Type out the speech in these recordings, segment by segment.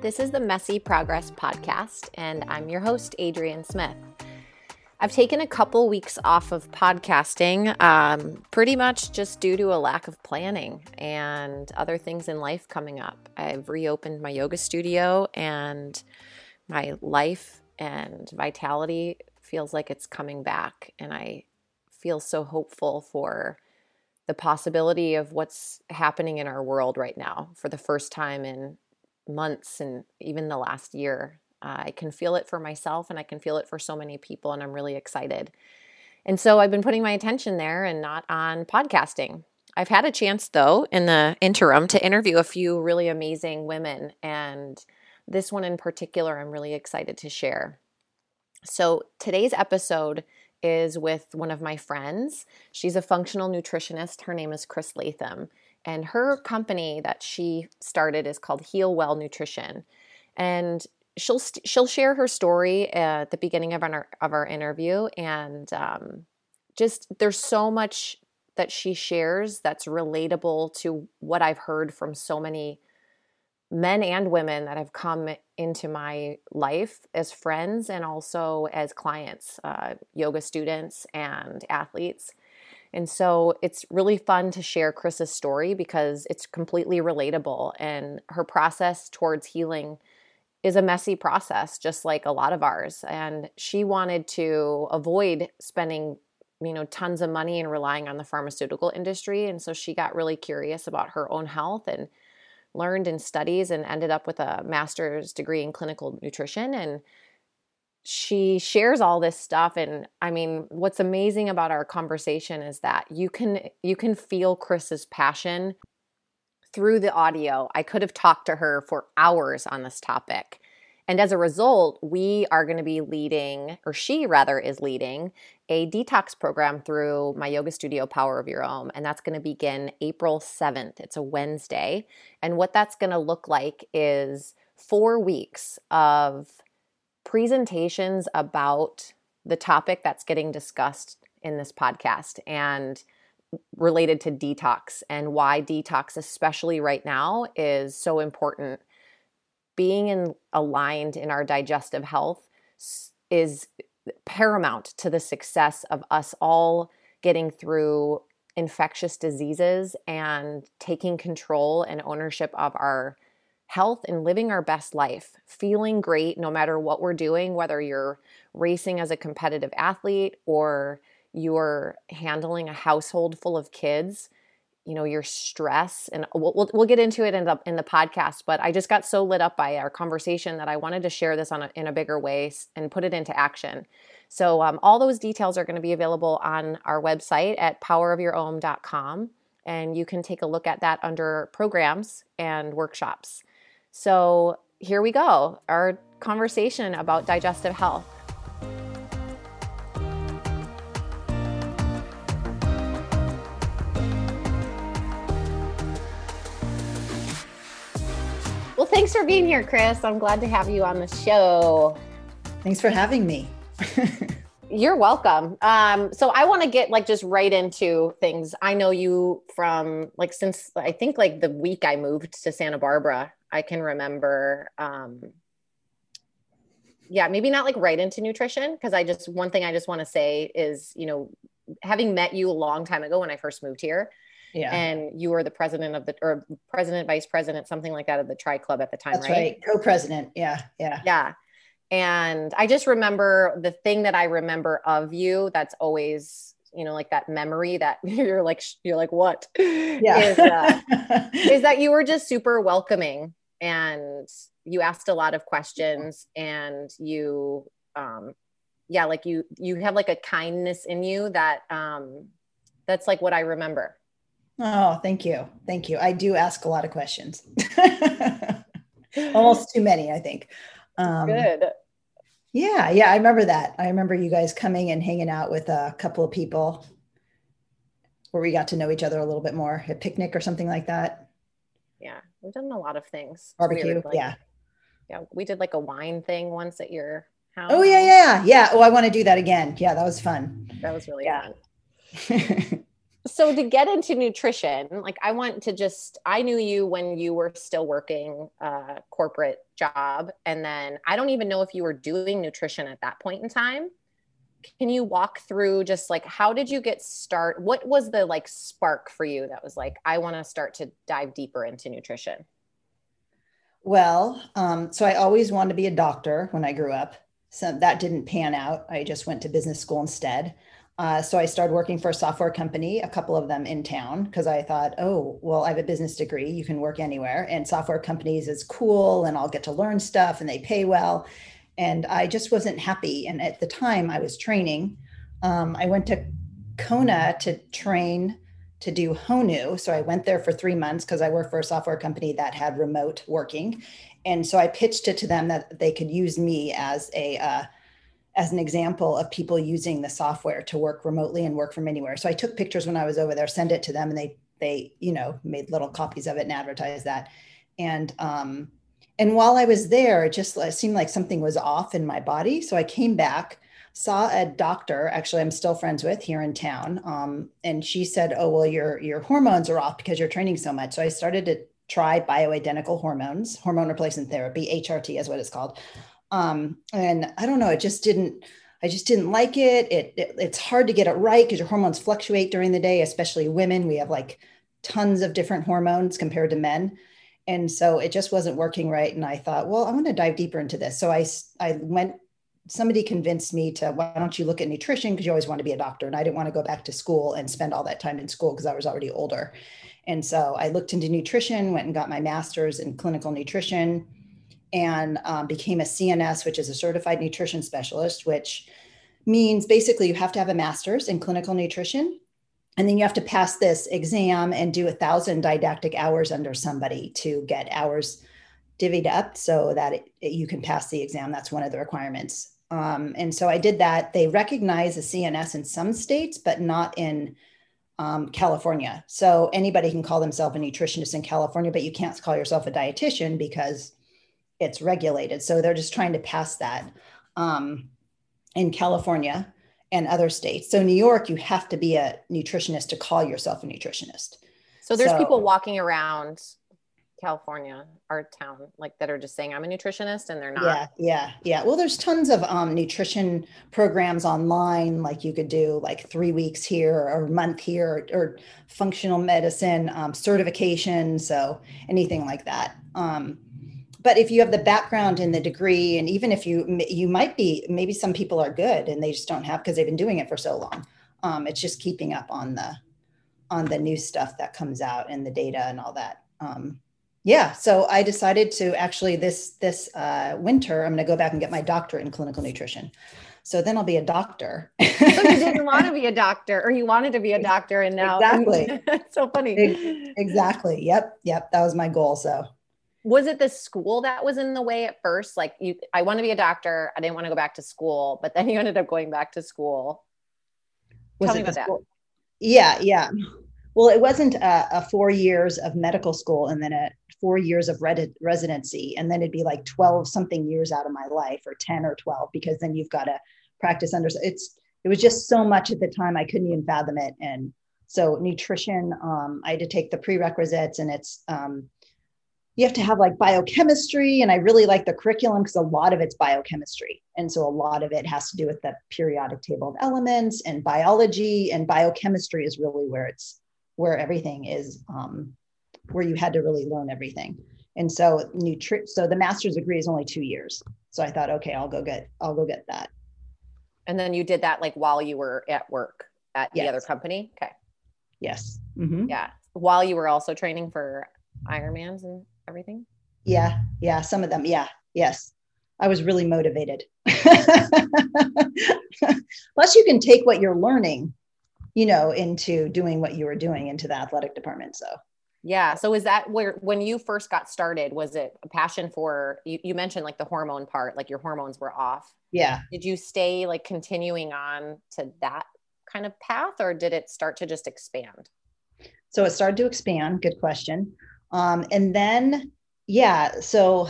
This is the Messy Progress Podcast, and I'm your host, Adrienne Smith. I've taken a couple weeks off of podcasting, um, pretty much just due to a lack of planning and other things in life coming up. I've reopened my yoga studio, and my life and vitality feels like it's coming back. And I feel so hopeful for the possibility of what's happening in our world right now for the first time in months and even the last year. Uh, I can feel it for myself and I can feel it for so many people, and I'm really excited. And so I've been putting my attention there and not on podcasting. I've had a chance, though, in the interim to interview a few really amazing women, and this one in particular, I'm really excited to share. So today's episode is with one of my friends. She's a functional nutritionist. Her name is Chris Latham. And her company that she started is called Heal Well Nutrition. And she'll she'll share her story at the beginning of our of our interview and um, just there's so much that she shares that's relatable to what I've heard from so many men and women that have come into my life as friends and also as clients, uh, yoga students and athletes. And so it's really fun to share Chris's story because it's completely relatable and her process towards healing is a messy process, just like a lot of ours. And she wanted to avoid spending, you know, tons of money and relying on the pharmaceutical industry. And so she got really curious about her own health and learned in studies and ended up with a master's degree in clinical nutrition. And she shares all this stuff and i mean what's amazing about our conversation is that you can you can feel chris's passion through the audio. I could have talked to her for hours on this topic. And as a result, we are going to be leading, or she rather is leading, a detox program through my yoga studio, Power of Your Om. And that's going to begin April 7th. It's a Wednesday. And what that's going to look like is four weeks of presentations about the topic that's getting discussed in this podcast. And related to detox and why detox, especially right now, is so important. Being in, aligned in our digestive health is paramount to the success of us all getting through infectious diseases and taking control and ownership of our health and living our best life, feeling great no matter what we're doing, whether you're racing as a competitive athlete or you're handling a household full of kids you know your stress and we'll, we'll, we'll get into it in the in the podcast but i just got so lit up by our conversation that i wanted to share this on a, in a bigger way and put it into action. So um, all those details are going to be available on our website at powerofyourom.com and you can take a look at that under programs and workshops so here we go our conversation about digestive health Well, thanks for being here, Chris. I'm glad to have you on the show. Thanks for having me. You're welcome. Um, so I want to get like just right into things. I know you from like since I think like the week I moved to Santa Barbara. I can remember um yeah, maybe not like right into nutrition because I just one thing I just want to say is, you know, having met you a long time ago when I first moved here, yeah. And you were the president of the or president, vice president, something like that of the Tri Club at the time, That's right? right. Co-president. Yeah. Yeah. Yeah. And I just remember the thing that I remember of you that's always, you know, like that memory that you're like, you're like, what? Yeah. Is, uh, is that you were just super welcoming and you asked a lot of questions and you, um, yeah, like you, you have like a kindness in you that, um, that's like what I remember. Oh, thank you. Thank you. I do ask a lot of questions. Almost too many, I think. Um, Good. Yeah, yeah, I remember that. I remember you guys coming and hanging out with a couple of people where we got to know each other a little bit more, a picnic or something like that. Yeah, we've done a lot of things. Barbecue, like, yeah. Yeah, we did like a wine thing once at your house. Oh yeah, yeah, yeah. Oh, I want to do that again. Yeah, that was fun. That was really yeah. fun. so to get into nutrition, like I want to just, I knew you when you were still working a corporate job. And then I don't even know if you were doing nutrition at that point in time. Can you walk through just like, how did you get start? What was the like spark for you that was like, I want to start to dive deeper into nutrition? Well, um, so I always wanted to be a doctor when I grew up. So that didn't pan out. I just went to business school instead. Uh, so I started working for a software company, a couple of them in town, because I thought, oh, well, I have a business degree. You can work anywhere. And software companies is cool and I'll get to learn stuff and they pay well. And I just wasn't happy. And at the time I was training, um, I went to Kona to train to do Honu. So I went there for three months because I worked for a software company that had remote working. And so I pitched it to them that they could use me as a, uh, as an example of people using the software to work remotely and work from anywhere. So I took pictures when I was over there, send it to them, and they they you know made little copies of it and advertised that. And um, and while I was there, it just seemed like something was off in my body. So I came back, saw a doctor. Actually, I'm still friends with here in town, um, and she said, "Oh well, your your hormones are off because you're training so much." So I started to try bioidentical hormones, hormone replacement therapy, HRT is what it's called um, and i don't know it just didn't i just didn't like it, it, it it's hard to get it right because your hormones fluctuate during the day especially women we have like tons of different hormones compared to men and so it just wasn't working right. And i thought well i want to dive deeper into this. So i i went somebody convinced me to why don't you look at nutrition? Because you always want to be a doctor. And i didn't want to go back to school and spend all that time in school because i was already older. And so i looked into nutrition went and got my master's in clinical nutrition and um, became a CNS, which is a certified nutrition specialist, which means basically you have to have a master's in clinical nutrition. And then you have to pass this exam and do a thousand didactic hours under somebody to get hours divvied up so that it, it, you can pass the exam. That's one of the requirements. Um, and so I did that. They recognize a CNS in some states, but not in um, California. So anybody can call themselves a nutritionist in California, but you can't call yourself a dietitian because it's regulated. So they're just trying to pass that um, in California and other states. So New York, you have to be a nutritionist to call yourself a nutritionist. So there's so, people walking around California, our town, like that are just saying I'm a nutritionist and they're not. Yeah, yeah, yeah. Well, there's tons of um, nutrition programs online. Like you could do like three weeks here or a month here, or, or functional medicine um, certification. So anything like that. Um, but if you have the background and the degree and even if you you might be maybe some people are good and they just don't have because they've been doing it for so long um, it's just keeping up on the on the new stuff that comes out and the data and all that um, yeah so i decided to actually this this uh, winter i'm going to go back and get my doctorate in clinical nutrition so then I'll be a doctor. so you didn't want to be a doctor, or you wanted to be a doctor, and now exactly. it's so funny. Exactly. Yep. Yep. That was my goal. So was it the school that was in the way at first? Like you i want to be a doctor i didn't want to go back to school but then you ended up going back to school. Was Tell me about that. yeah yeah. Well it wasn't a, a, four years of medical school and then a four years of red- residency and then it'd be like 12 something years out of my life or 10 or 12 because then you've got to practice under it's it was just so much at the time i couldn't even fathom it and so nutrition um, i had to take the prerequisites and it's um, you have to have like biochemistry and i really like the curriculum because a lot of it's biochemistry. And so a lot of it has to do with the periodic table of elements and biology and biochemistry is really where it's where everything is um, where you had to really learn everything. And so nutri- so the master's degree is only two years. So i thought okay i'll go get i'll go get that. And then you did that like while you were at work at yes. the other company? Okay. Yes. Mm-hmm. yeah. While you were also training for ironmans and everything? Yeah, yeah, some of them. Yeah, yes. I was really motivated. Plus, you can take what you're learning, you know, into doing what you were doing into the athletic department. So, yeah. So, is that where, when you first got started, was it a passion for, you, you mentioned like the hormone part, like your hormones were off? Yeah. Did you stay like continuing on to that kind of path or did it start to just expand? So, it started to expand. Good question. Um, and then, yeah, so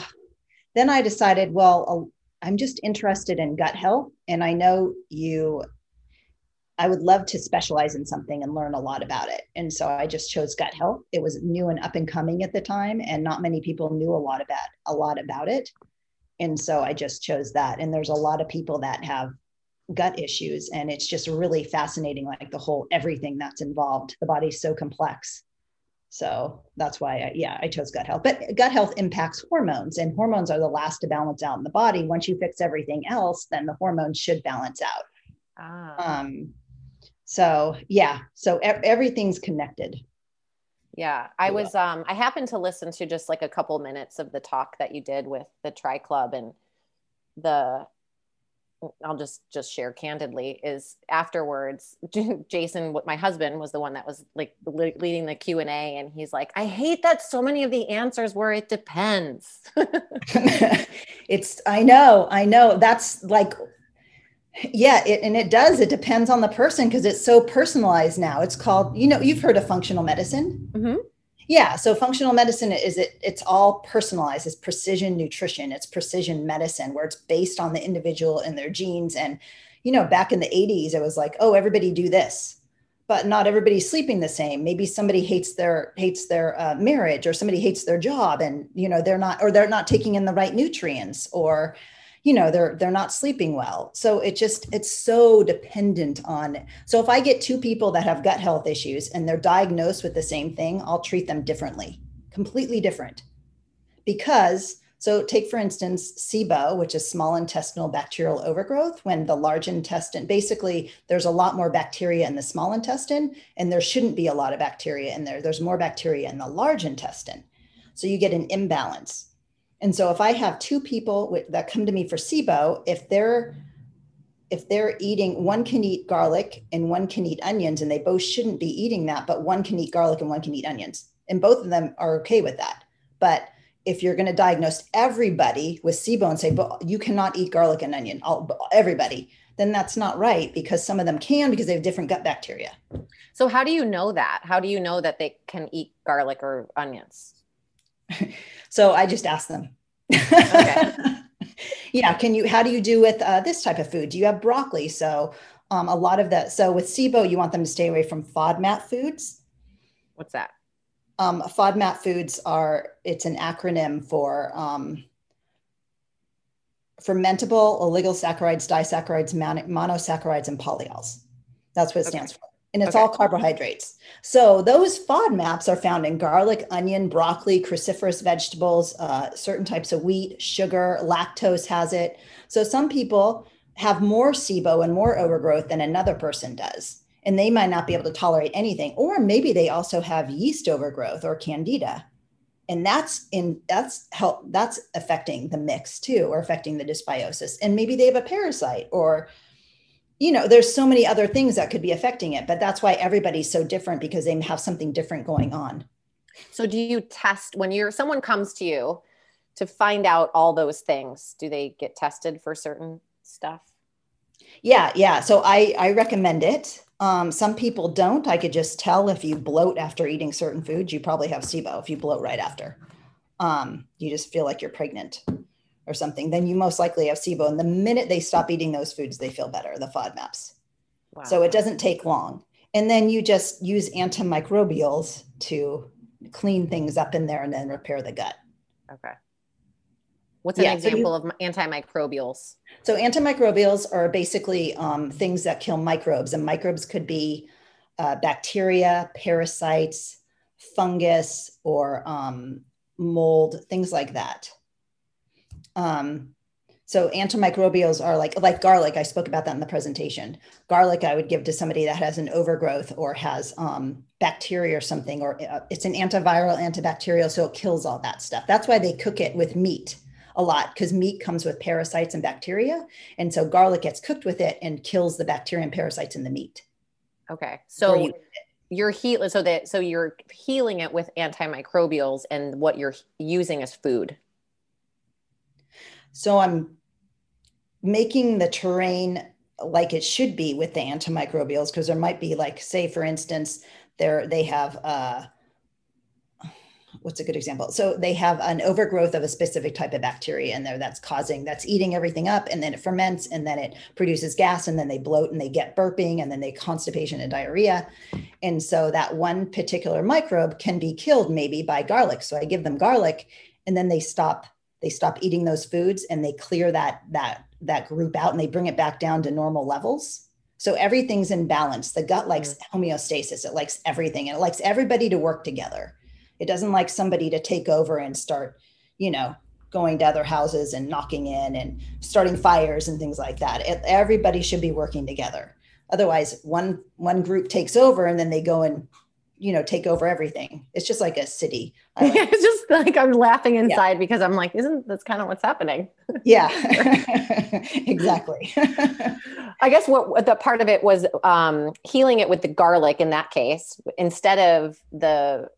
then I decided, well, I'm just interested in gut health. And I know you, I would love to specialize in something and learn a lot about it. And so I just chose gut health. It was new and up and coming at the time, and not many people knew a lot about a lot about it. And so I just chose that. And there's a lot of people that have gut issues, and it's just really fascinating, like the whole everything that's involved. The body's so complex. So that's why, I, yeah, I chose gut health. But gut health impacts hormones, and hormones are the last to balance out in the body. Once you fix everything else, then the hormones should balance out. Ah. Um, so yeah so e- everything's connected yeah i was um i happened to listen to just like a couple minutes of the talk that you did with the tri club and the i'll just just share candidly is afterwards jason my husband was the one that was like leading the q&a and he's like i hate that so many of the answers were it depends it's i know i know that's like yeah, it, and it does. It depends on the person because it's so personalized now. It's called, you know, you've heard of functional medicine. Mm-hmm. Yeah, so functional medicine is it? It's all personalized. It's precision nutrition. It's precision medicine where it's based on the individual and their genes. And you know, back in the '80s, it was like, oh, everybody do this, but not everybody's sleeping the same. Maybe somebody hates their hates their uh, marriage, or somebody hates their job, and you know, they're not, or they're not taking in the right nutrients, or you know they're they're not sleeping well. So it just it's so dependent on so if i get two people that have gut health issues and they're diagnosed with the same thing i'll treat them differently completely different. Because so take for instance sibo which is small intestinal bacterial overgrowth when the large intestine basically there's a lot more bacteria in the small intestine and there shouldn't be a lot of bacteria in there. There's more bacteria in the large intestine. So you get an imbalance and so if I have two people that come to me for SIBO, if they're if they're eating one can eat garlic and one can eat onions and they both shouldn't be eating that but one can eat garlic and one can eat onions. And both of them are okay with that. But if you're going to diagnose everybody with SIBO and say but you cannot eat garlic and onion all, everybody then that's not right because some of them can because they have different gut bacteria. So how do you know that? How do you know that they can eat garlic or onions so I just ask them. Okay. yeah. Can you, how do you do with uh, this type of food? Do you have broccoli? So um, a lot of that. So with SIBO, you want them to stay away from FODMAP foods. What's that? Um, FODMAP foods are, it's an acronym for um, fermentable oligosaccharides, disaccharides, monosaccharides, and polyols. That's what it stands okay. for and it's okay. all carbohydrates. So those FODMAPs are found in garlic, onion, broccoli, cruciferous vegetables, uh, certain types of wheat, sugar, lactose has it. So some people have more SIBO and more overgrowth than another person does. And they might not be able to tolerate anything. Or maybe they also have yeast overgrowth or candida. And that's in that's help that's affecting the mix too, or affecting the dysbiosis. And maybe they have a parasite or you know there's so many other things that could be affecting it but that's why everybody's so different because they have something different going on. So do you test when you're someone comes to you to find out all those things do they get tested for certain stuff? Yeah yeah. So i i recommend it. Um, some people don't. I could just tell if you bloat after eating certain foods you probably have sibo if you bloat right after. Um, you just feel like you're pregnant or something, then you most likely have SIBO. And the minute they stop eating those foods, they feel better, the FODMAPs. Wow. So it doesn't take long. And then you just use antimicrobials to clean things up in there and then repair the gut. Okay. What's an yeah, example so you, of antimicrobials? So antimicrobials are basically um, things that kill microbes, and microbes could be uh, bacteria, parasites, fungus, or um, mold, things like that. Um, so antimicrobials are like like garlic. I spoke about that in the presentation. Garlic I would give to somebody that has an overgrowth or has um, bacteria or something, or uh, it's an antiviral, antibacterial, so it kills all that stuff. That's why they cook it with meat a lot because meat comes with parasites and bacteria, and so garlic gets cooked with it and kills the bacteria and parasites in the meat. Okay, so you, you're healing so that so you're healing it with antimicrobials, and what you're using as food. So I'm making the terrain like it should be with the antimicrobials because there might be like say for instance there they have uh what's a good example? So they have an overgrowth of a specific type of bacteria in there that's causing, that's eating everything up, and then it ferments, and then it produces gas, and then they bloat and they get burping, and then they constipation and diarrhea. And so that one particular microbe can be killed maybe by garlic. So I give them garlic, and then they stop, they stop eating those foods and they clear that that that group out and they bring it back down to normal levels. So everything's in balance. The gut likes mm-hmm. homeostasis. It likes everything and it likes everybody to work together. It doesn't like somebody to take over and start, you know, going to other houses and knocking in and starting fires and things like that. It, everybody should be working together. Otherwise, one one group takes over and then they go and you know take over everything. It's just like a city. Like, it's just like I'm laughing inside yeah. because I'm like, isn't that's kind of what's happening? Yeah, exactly. I guess what the part of it was um, healing it with the garlic in that case instead of the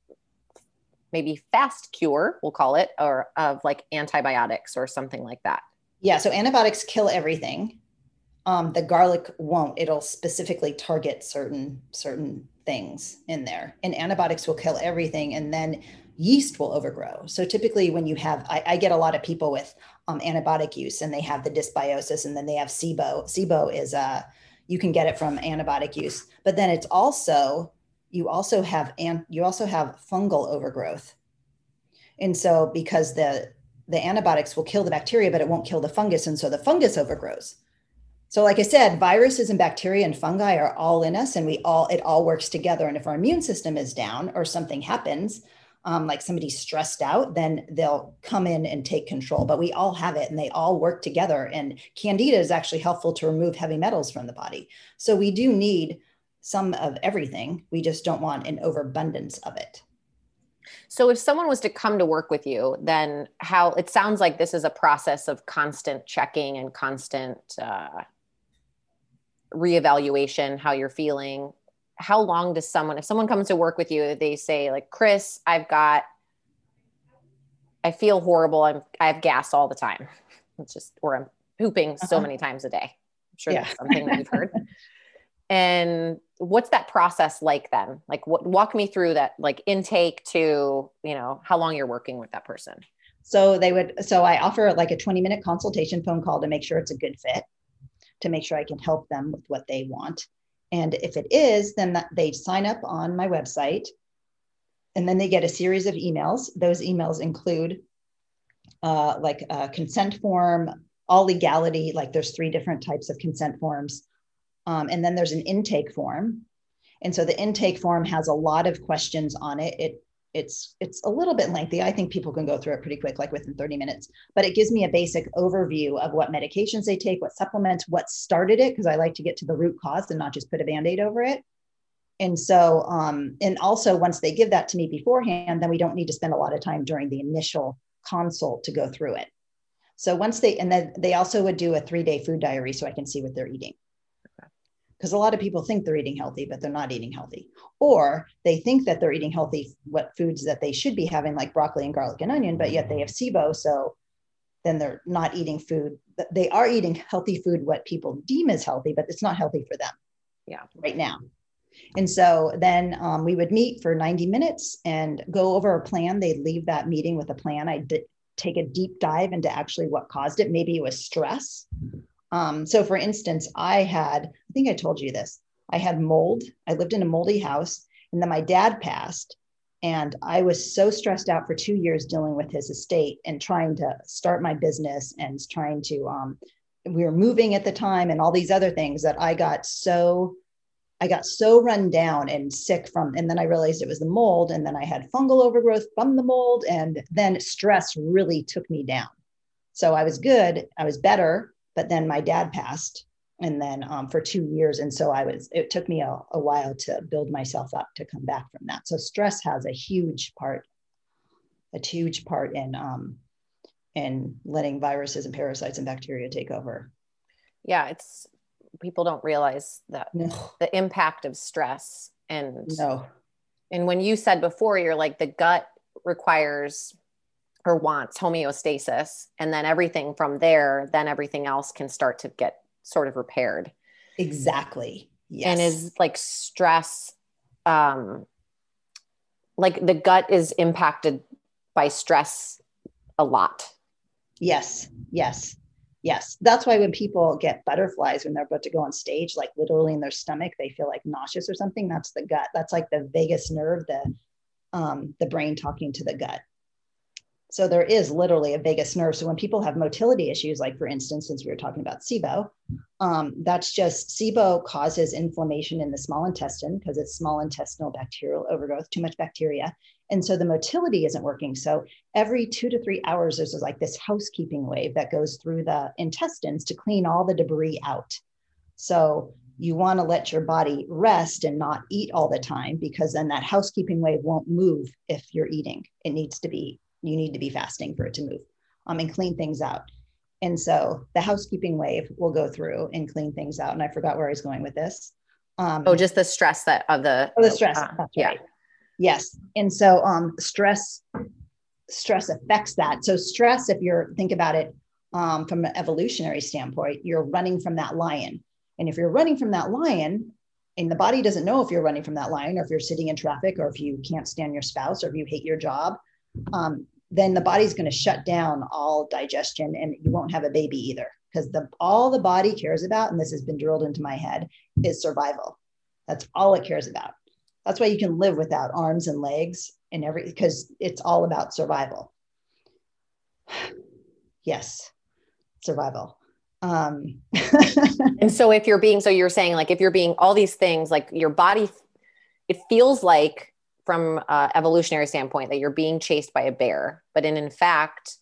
maybe fast cure, we'll call it, or of like antibiotics or something like that. Yeah. So antibiotics kill everything. Um, the garlic won't. It'll specifically target certain certain things in there, and antibiotics will kill everything, and then yeast will overgrow. So typically, when you have, I, I get a lot of people with um, antibiotic use, and they have the dysbiosis, and then they have SIBO. SIBO is a uh, you can get it from antibiotic use, but then it's also you also have and you also have fungal overgrowth and so because the the antibiotics will kill the bacteria but it won't kill the fungus and so the fungus overgrows so like i said viruses and bacteria and fungi are all in us and we all it all works together and if our immune system is down or something happens um, like somebody's stressed out then they'll come in and take control but we all have it and they all work together and candida is actually helpful to remove heavy metals from the body so we do need some of everything. We just don't want an overabundance of it. So if someone was to come to work with you, then how it sounds like this is a process of constant checking and constant uh, reevaluation, how you're feeling. How long does someone, if someone comes to work with you, they say like, Chris, I've got, I feel horrible. I'm, I have gas all the time. It's just, or I'm pooping uh-huh. so many times a day. I'm sure yeah. that's something that you've heard. and what's that process like then like what, walk me through that like intake to you know how long you're working with that person so they would so i offer like a 20 minute consultation phone call to make sure it's a good fit to make sure i can help them with what they want and if it is then that they sign up on my website and then they get a series of emails those emails include uh, like a consent form all legality like there's three different types of consent forms um, and then there's an intake form. And so the intake form has a lot of questions on it. It it's it's a little bit lengthy. I think people can go through it pretty quick, like within 30 minutes. But it gives me a basic overview of what medications they take, what supplements, what started it, because I like to get to the root cause and not just put a band-aid over it. And so, um, and also once they give that to me beforehand, then we don't need to spend a lot of time during the initial consult to go through it. So once they, and then they also would do a three-day food diary so I can see what they're eating because a lot of people think they're eating healthy but they're not eating healthy. Or they think that they're eating healthy what foods that they should be having like broccoli and garlic and onion but yet they have sibo so then they're not eating food. They are eating healthy food what people deem as healthy but it's not healthy for them yeah. right now. And so then um, we would meet for 90 minutes and go over a plan. They'd leave that meeting with a plan. I'd take a deep dive into actually what caused it. Maybe it was stress. Um, so, for instance, I had, I think I told you this, I had mold. I lived in a moldy house, and then my dad passed. And I was so stressed out for two years dealing with his estate and trying to start my business and trying to, um, we were moving at the time and all these other things that I got so I got so run down and sick from, and then I realized it was the mold, and then I had fungal overgrowth from the mold, and then stress really took me down. So I was good, I was better, but then my dad passed and then um, for two years and so i was it took me a, a while to build myself up to come back from that. So stress has a huge part a huge part in um, in letting viruses and parasites and bacteria take over. Yeah it's people don't realize that no. the impact of stress and no. and when you said before you're like the gut requires or wants homeostasis and then everything from there then everything else can start to get sort of repaired exactly yes. and is like stress um like the gut is impacted by stress a lot. Yes, yes, yes. That's why when people get butterflies when they're about to go on stage, like literally in their stomach, they feel like nauseous or something. That's the gut. That's like the vagus nerve, the um, the brain talking to the gut. So there is literally a vagus nerve. So when people have motility issues, like for instance, since we were talking about SIBO, um, that's just SIBO causes inflammation in the small intestine because it's small intestinal bacterial overgrowth, too much bacteria. And so the motility isn't working. So every two to three hours, there's like this housekeeping wave that goes through the intestines to clean all the debris out. So you want to let your body rest and not eat all the time because then that housekeeping wave won't move if you're eating. It needs to be you need to be fasting for it to move um, and clean things out. And so the housekeeping wave will go through and clean things out. And I forgot where I was going with this. Um, oh, just the stress that of the oh, the stress. Uh, yeah. Yes. And so um, stress stress affects that. So stress, if you're think about it um, from an evolutionary standpoint, you're running from that lion. And if you're running from that lion, and the body doesn't know if you're running from that lion or if you're sitting in traffic or if you can't stand your spouse or if you hate your job um, then the body's going to shut down all digestion and you won't have a baby either. Because the all the body cares about and this has been drilled into my head is survival. That's all it cares about. That's why you can live without arms and legs and every because it's all about survival. Yes survival. Um and so if you're being so you're saying like if you're being all these things like your body it feels like from evolutionary standpoint that you're being chased by a bear but in, in fact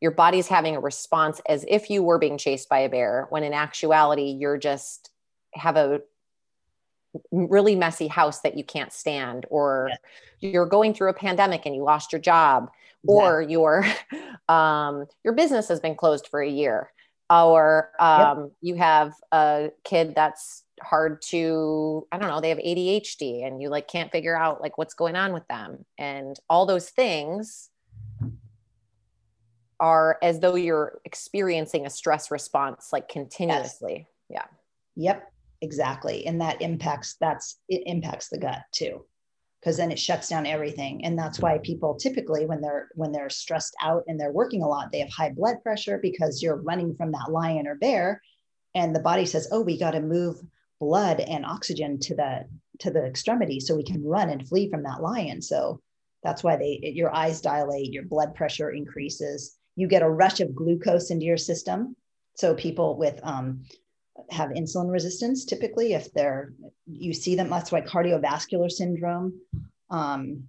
your body's having a response as if you were being chased by a bear when in actuality you're just have a really messy house that you can't stand or yeah. you're going through a pandemic and you lost your job or your um, your business has been closed for a year or um, yep. you have a kid that's hard to i don't know they have adhd and you like can't figure out like what's going on with them. And all those things are as though you're experiencing a stress response like continuously. Yes. yeah. Yep exactly. And that impacts that's it impacts the gut too because then it shuts down everything. And that's why people typically when they're when they're stressed out and they're working a lot they have high blood pressure because you're running from that lion or bear and the body says oh we got to move blood and oxygen to the to the extremity so we can run and flee from that lion. So that's why they your eyes dilate your blood pressure increases. You get a rush of glucose into your system. So people with um, have insulin resistance typically if they're you see them that's why cardiovascular syndrome. Um,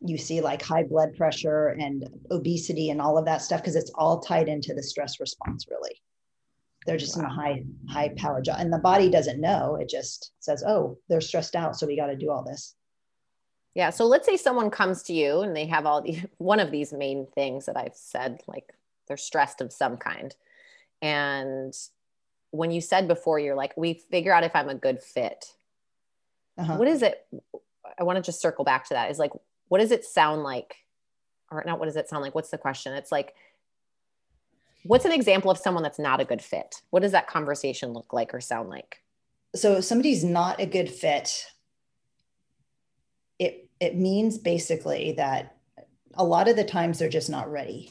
you see like high blood pressure and obesity and all of that stuff because it's all tied into the stress response really they're just wow. in a high high power job. And the body doesn't know. It just says oh they're stressed out so we got to do all this. Yeah so let's say someone comes to you and they have all the one of these main things that i've said like they're stressed of some kind. And when you said before you're like we figure out if i'm a good fit. Uh-huh. what is it i want to just circle back to that. Is like what does it sound like? Or not what does it sound like? What's the question? It's like what's an example of someone that's not a good fit? What does that conversation look like or sound like? So somebody's not a good fit it it means basically that a lot of the times they're just not ready.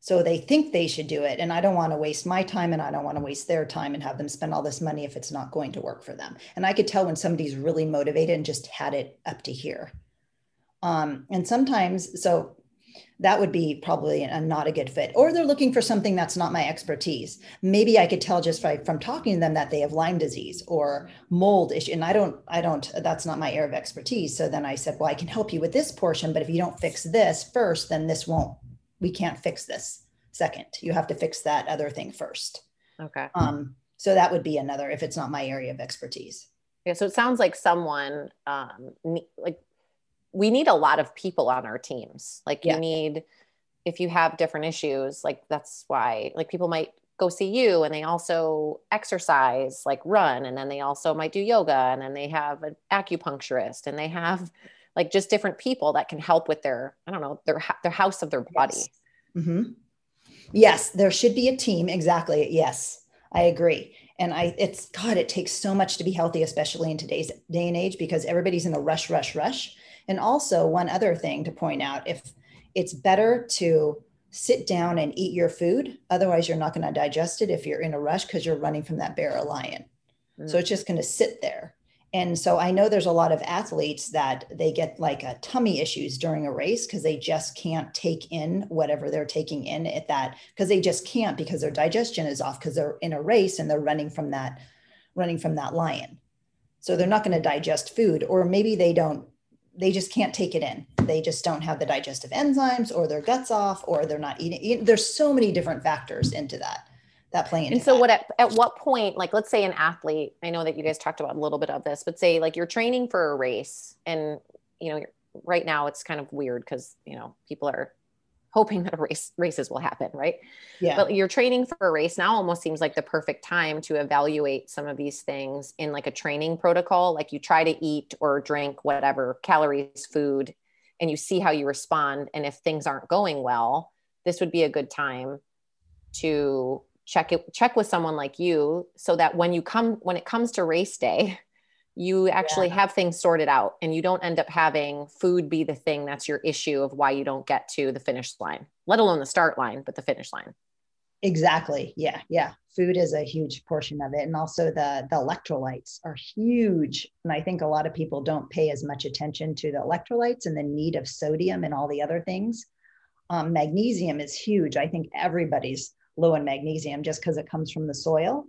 So they think they should do it and i don't want to waste my time and i don't want to waste their time and have them spend all this money if it's not going to work for them. And i could tell when somebody's really motivated and just had it up to here. Um, and sometimes so that would be probably a, not a good fit. Or they're looking for something that's not my expertise. Maybe i could tell just by, from talking to them that they have lyme disease or mold issue and i don't i don't that's not my area of expertise. So then i said well i can help you with this portion but if you don't fix this first then this won't we can't fix this second. You have to fix that other thing first. Okay. Um so that would be another if it's not my area of expertise. Yeah so it sounds like someone um like we need a lot of people on our teams. Like yeah. you need, if you have different issues, like that's why, like people might go see you and they also exercise, like run, and then they also might do yoga, and then they have an acupuncturist, and they have like just different people that can help with their, I don't know, their their house of their body. Yes. Mm-hmm. yes, there should be a team. Exactly. Yes, I agree and i it's god it takes so much to be healthy especially in today's day and age because everybody's in a rush rush rush and also one other thing to point out if it's better to sit down and eat your food. Otherwise, you're not going to digest it if you're in a rush because you're running from that bear or lion. Mm. So it's just going to sit there. And so I know there's a lot of athletes that they get like a tummy issues during a race because they just can't take in whatever they're taking in at that because they just can't because their digestion is off because they're in a race and they're running from that running from that lion. So they're not going to digest food or maybe they don't they just can't take it in. They just don't have the digestive enzymes or their guts off or they're not eating. There's so many different factors into that that play into and so that. what at, at what point like let's say an athlete i know that you guys talked about a little bit of this but say like you're training for a race and you know right now it's kind of weird because you know people are hoping that a race races will happen right? Yeah. But you're training for a race now almost seems like the perfect time to evaluate some of these things in like a training protocol. Like you try to eat or drink whatever calories food and you see how you respond. And if things aren't going well this would be a good time to check it check with someone like you so that when you come when it comes to race day you actually yeah. have things sorted out and you don't end up having food be the thing that's your issue of why you don't get to the finish line let alone the start line but the finish line. Exactly. Yeah yeah. Food is a huge portion of it and also the the electrolytes are huge and i think a lot of people don't pay as much attention to the electrolytes and the need of sodium and all the other things. Um, magnesium is huge. I think everybody's low in magnesium just because it comes from the soil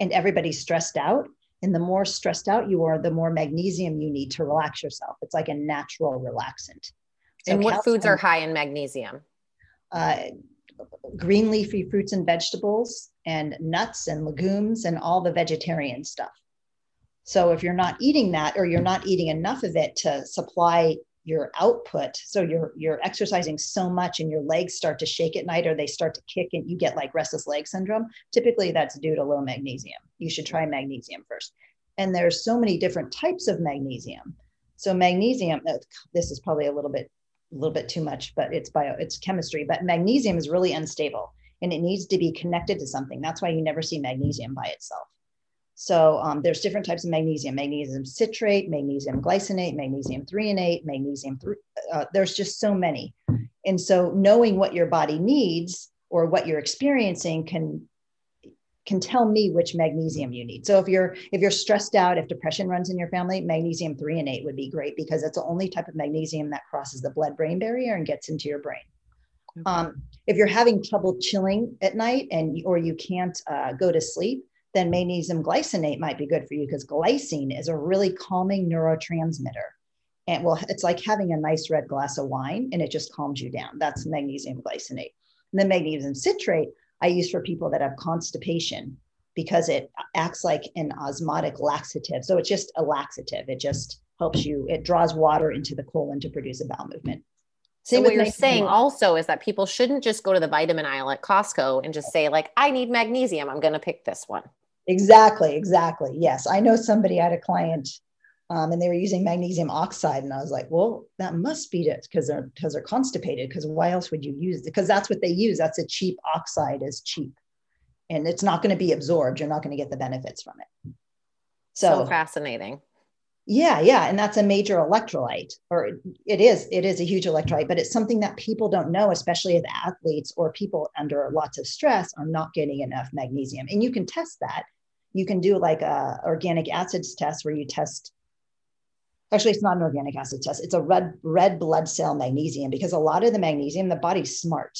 and everybody's stressed out and the more stressed out you are the more magnesium you need to relax yourself. It's like a natural relaxant. So and what calcium, foods are high in magnesium? uh, green leafy fruits and vegetables and nuts and legumes and all the vegetarian stuff. So if you're not eating that or you're not eating enough of it to supply your output. So you're you're exercising so much and your legs start to shake at night or they start to kick and you get like restless leg syndrome typically that's due to low magnesium. You should try magnesium first. And there's so many different types of magnesium. So magnesium uh, this is probably a little bit a little bit too much but it's bio it's chemistry but magnesium is really unstable and it needs to be connected to something. That's why you never see magnesium by itself so um, there's different types of magnesium, magnesium citrate, magnesium glycinate, magnesium threonate, magnesium, th- uh, there's just so many. And so knowing what your body needs or what you're experiencing can can tell me which magnesium you need. So if you're if you're stressed out, if depression runs in your family, magnesium threonate would be great because it's the only type of magnesium that crosses the blood-brain barrier and gets into your brain. Um, if you're having trouble chilling at night and or you can't uh, go to sleep, then magnesium glycinate might be good for you because glycine is a really calming neurotransmitter. And well, it's like having a nice red glass of wine and it just calms you down. That's magnesium glycinate. And then magnesium citrate, I use for people that have constipation because it acts like an osmotic laxative. So it's just a laxative. It just helps you, it draws water into the colon to produce a bowel movement. Same so what you're saying also is that people shouldn't just go to the vitamin aisle at Costco and just say like, I need magnesium. I'm going to pick this one. Exactly, exactly. Yes, I know somebody I had a client, um, and they were using magnesium oxide, and I was like, well, that must be it because they're because they're constipated. Because why else would you use it? Because that's what they use. That's a cheap oxide is cheap, and it's not going to be absorbed. You're not going to get the benefits from it. So, so fascinating. Yeah, yeah, and that's a major electrolyte, or it is. It is a huge electrolyte, but it's something that people don't know, especially as athletes or people under lots of stress are not getting enough magnesium. And you can test that. You can do like a organic acids test where you test. Actually, it's not an organic acid test. It's a red red blood cell magnesium because a lot of the magnesium, the body's smart,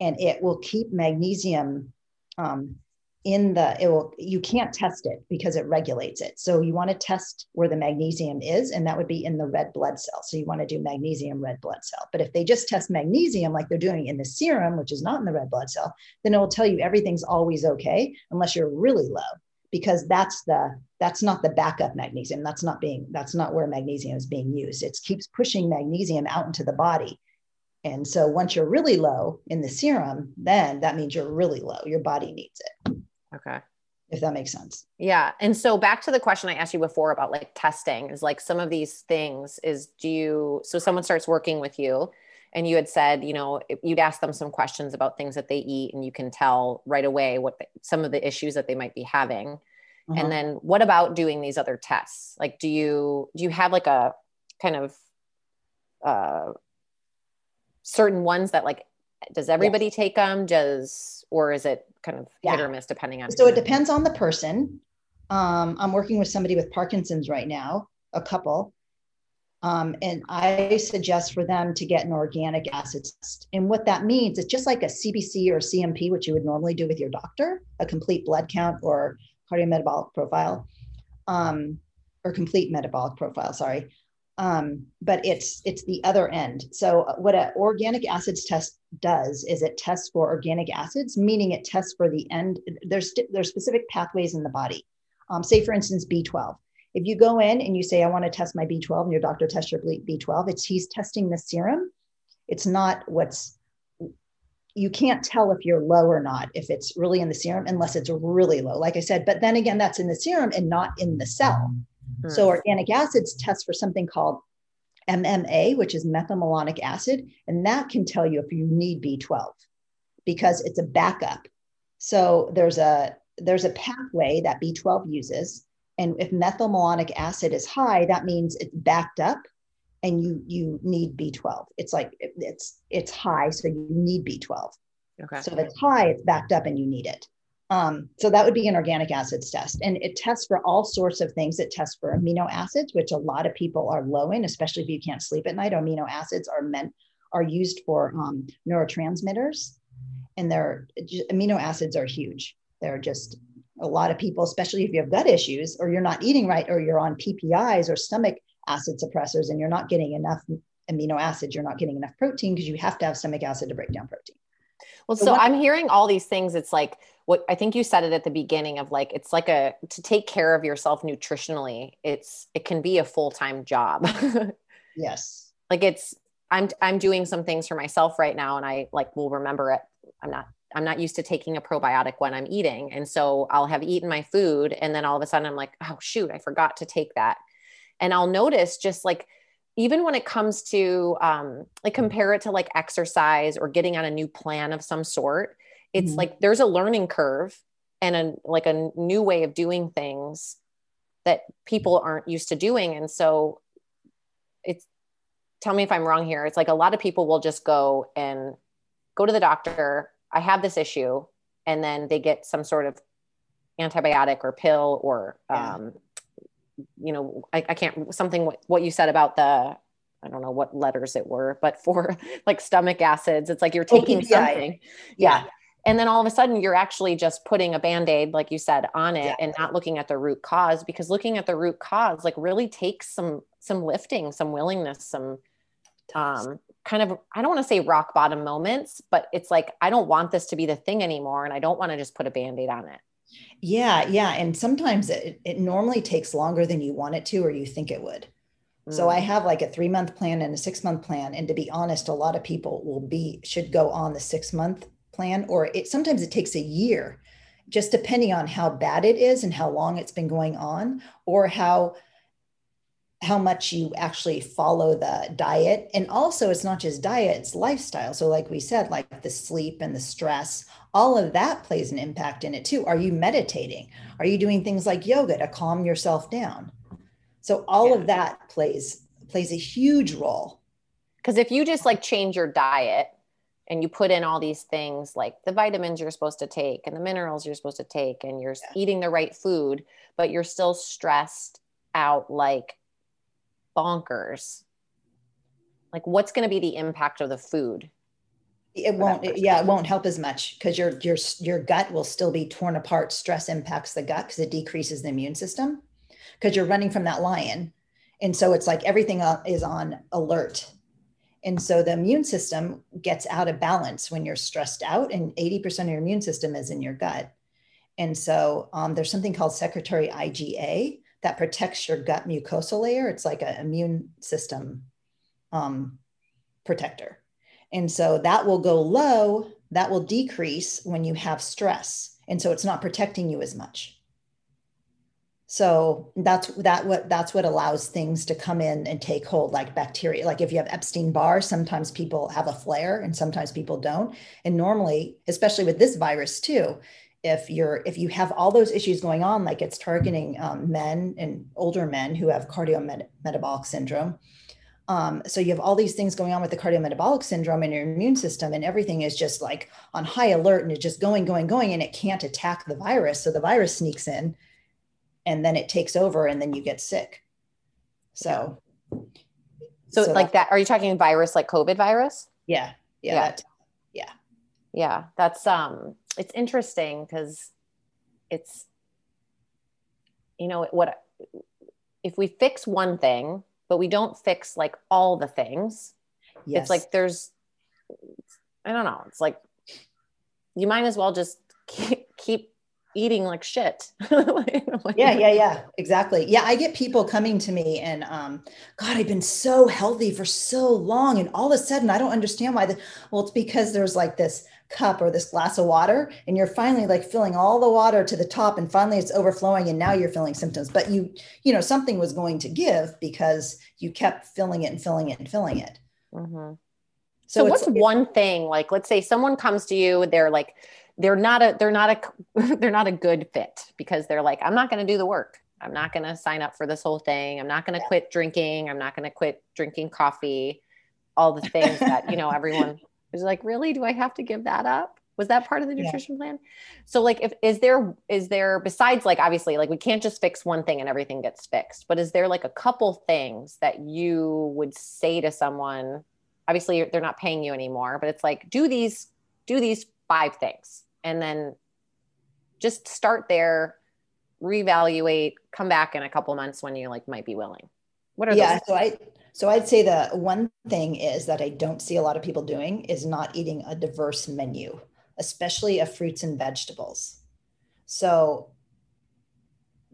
and it will keep magnesium um, in the it will you can't test it because it regulates it so you want to test where the magnesium is and that would be in the red blood cell so you want to do magnesium red blood cell but if they just test magnesium like they're doing in the serum which is not in the red blood cell then it will tell you everything's always okay unless you're really low because that's the that's not the backup magnesium that's not being that's not where magnesium is being used it keeps pushing magnesium out into the body and so once you're really low in the serum then that means you're really low your body needs it Okay. If that makes sense. Yeah. And so back to the question I asked you before about like testing is like some of these things is do you, so someone starts working with you and you had said, you know, you'd ask them some questions about things that they eat and you can tell right away what the, some of the issues that they might be having. Uh-huh. And then what about doing these other tests? Like, do you, do you have like a kind of, uh, certain ones that like does everybody yes. take them does or is it kind of yeah. hit or miss depending on so it depends on the person um, i'm working with somebody with parkinson's right now a couple um, and I suggest for them to get an organic acid test. And what that means, it's just like a CBC or CMP, which you would normally do with your doctor, a complete blood count or cardiometabolic profile, um, or complete metabolic profile, sorry. Um, but it's it's the other end. So what an organic acids test does is it tests for organic acids, meaning it tests for the end. There's there's specific pathways in the body. Um, say for instance B12 if you go in and you say, I want to test my B12, and your doctor tests your B12, it's he's testing the serum. It's not what's you can't tell if you're low or not if it's really in the serum unless it's really low like i said but then again that's in the serum and not in the cell mm-hmm. so organic acids test for something called mma which is methylmalonic acid and that can tell you if you need b12 because it's a backup so there's a there's a pathway that b12 uses and if methylmalonic acid is high, that means it's backed up and you you need B12. It's like it's it's high, so you need B12. Okay. So if it's high, it's backed up and you need it. Um, so that would be an organic acids test. And it tests for all sorts of things. It tests for amino acids, which a lot of people are low in, especially if you can't sleep at night. Amino acids are meant are used for um, neurotransmitters. And they're amino acids are huge. They're just a lot of people, especially if you have gut issues or you're not eating right or you're on PPIs or stomach acid suppressors and you're not getting enough amino acids, you're not getting enough protein because you have to have stomach acid to break down protein. Well, so, so I'm hearing all these things. It's like what I think you said it at the beginning of like it's like a to take care of yourself nutritionally. It's it can be a full time job. yes. Like it's I'm I'm doing some things for myself right now, and I like will remember it. I'm not I'm not used to taking a probiotic when I'm eating. And so I'll have eaten my food and then all of a sudden I'm like, oh, shoot, I forgot to take that. And I'll notice just like, even when it comes to um, like compare it to like exercise or getting on a new plan of some sort, it's mm-hmm. like there's a learning curve and a like a new way of doing things that people aren't used to doing. And so it's tell me if I'm wrong here. It's like a lot of people will just go and go to the doctor I have this issue, and then they get some sort of antibiotic or pill or, yeah. um, you know, I, I can't something what, what you said about the I don't know what letters it were, but for like stomach acids, it's like you're oh, taking oh, something. Yeah. yeah. And then all of a sudden you're actually just putting a band-aid, like you said, on it yeah. and not looking at the root cause because looking at the root cause like really takes some some lifting, some willingness, some um kind of i don't want to say rock bottom moments but it's like i don't want this to be the thing anymore and i don't want to just put a band-aid on it yeah yeah and sometimes it, it normally takes longer than you want it to or you think it would mm. so i mm. have like a three month plan and a six month plan and to be honest a lot of people will be should go on the six month plan or it sometimes it takes a year just depending on how bad it is and how long it's been going on or how how much you actually follow the diet. And also, it's not just diet, it's lifestyle. So, like we said, like the sleep and the stress, all of that plays an impact in it too. Are you meditating? Are you doing things like yoga to calm yourself down? So, all yeah. of that plays plays a huge role. Because if you just like change your diet and you put in all these things like the vitamins you're supposed to take and the minerals you're supposed to take and you're yeah. eating the right food, but you're still stressed out like bonkers. Like what's going to be the impact of the food it won't it, yeah it won't help as much because your your your gut will still be torn apart. Stress impacts the gut because it decreases the immune system because you're running from that lion. And so it's like everything is on alert. And so the immune system gets out of balance when you're stressed out and 80% of your immune system is in your gut. And so um, there's something called secretory iga that protects your gut mucosal layer. It's like an immune system um, protector. And so that will go low, that will decrease when you have stress. And so it's not protecting you as much. So that's that what that's what allows things to come in and take hold, like bacteria. Like if you have Epstein Barr, sometimes people have a flare and sometimes people don't. And normally, especially with this virus too, if you're if you have all those issues going on like it's targeting um, men and older men who have cardiometabolic syndrome Um, so you have all these things going on with the cardiometabolic syndrome and your immune system, and everything is just like on high alert and it's just going, going, going, and it can't attack the virus. So the virus sneaks in and then it takes over and then you get sick. So, so, so like that, are you talking virus like COVID virus? Yeah. Yeah. Yeah. That, yeah. yeah. That's, um, it's interesting because it's, you know, what, if we fix one thing, but we don't fix like all the things, yes. it's like there's, I don't know, it's like you might as well just keep, keep eating like shit. yeah, yeah, yeah, exactly. Yeah, I get people coming to me and um, God, I've been so healthy for so long, and all of a sudden I don't understand why. The, well, it's because there's like this cup or this glass of water, and you're finally like filling all the water to the top, and finally it's overflowing, and now you're feeling symptoms. But you, you know, something was going to give because you kept filling it and filling it and filling it. Mm-hmm. So, so what's one thing like? Let's say someone comes to you, they're like they're not a they're not a they're not a good fit because they're like i'm not going to do the work i'm not going to sign up for this whole thing i'm not going to yeah. quit drinking i'm not going to quit drinking coffee all the things that you know everyone is like really do i have to give that up was that part of the nutrition yeah. plan so like if is there is there besides like obviously like we can't just fix one thing and everything gets fixed but is there like a couple things that you would say to someone obviously they're not paying you anymore but it's like do these do these five things and then just start there reevaluate come back in a couple months when you like might be willing what are yeah those? so i so i'd say the one thing is that i don't see a lot of people doing is not eating a diverse menu especially of fruits and vegetables. So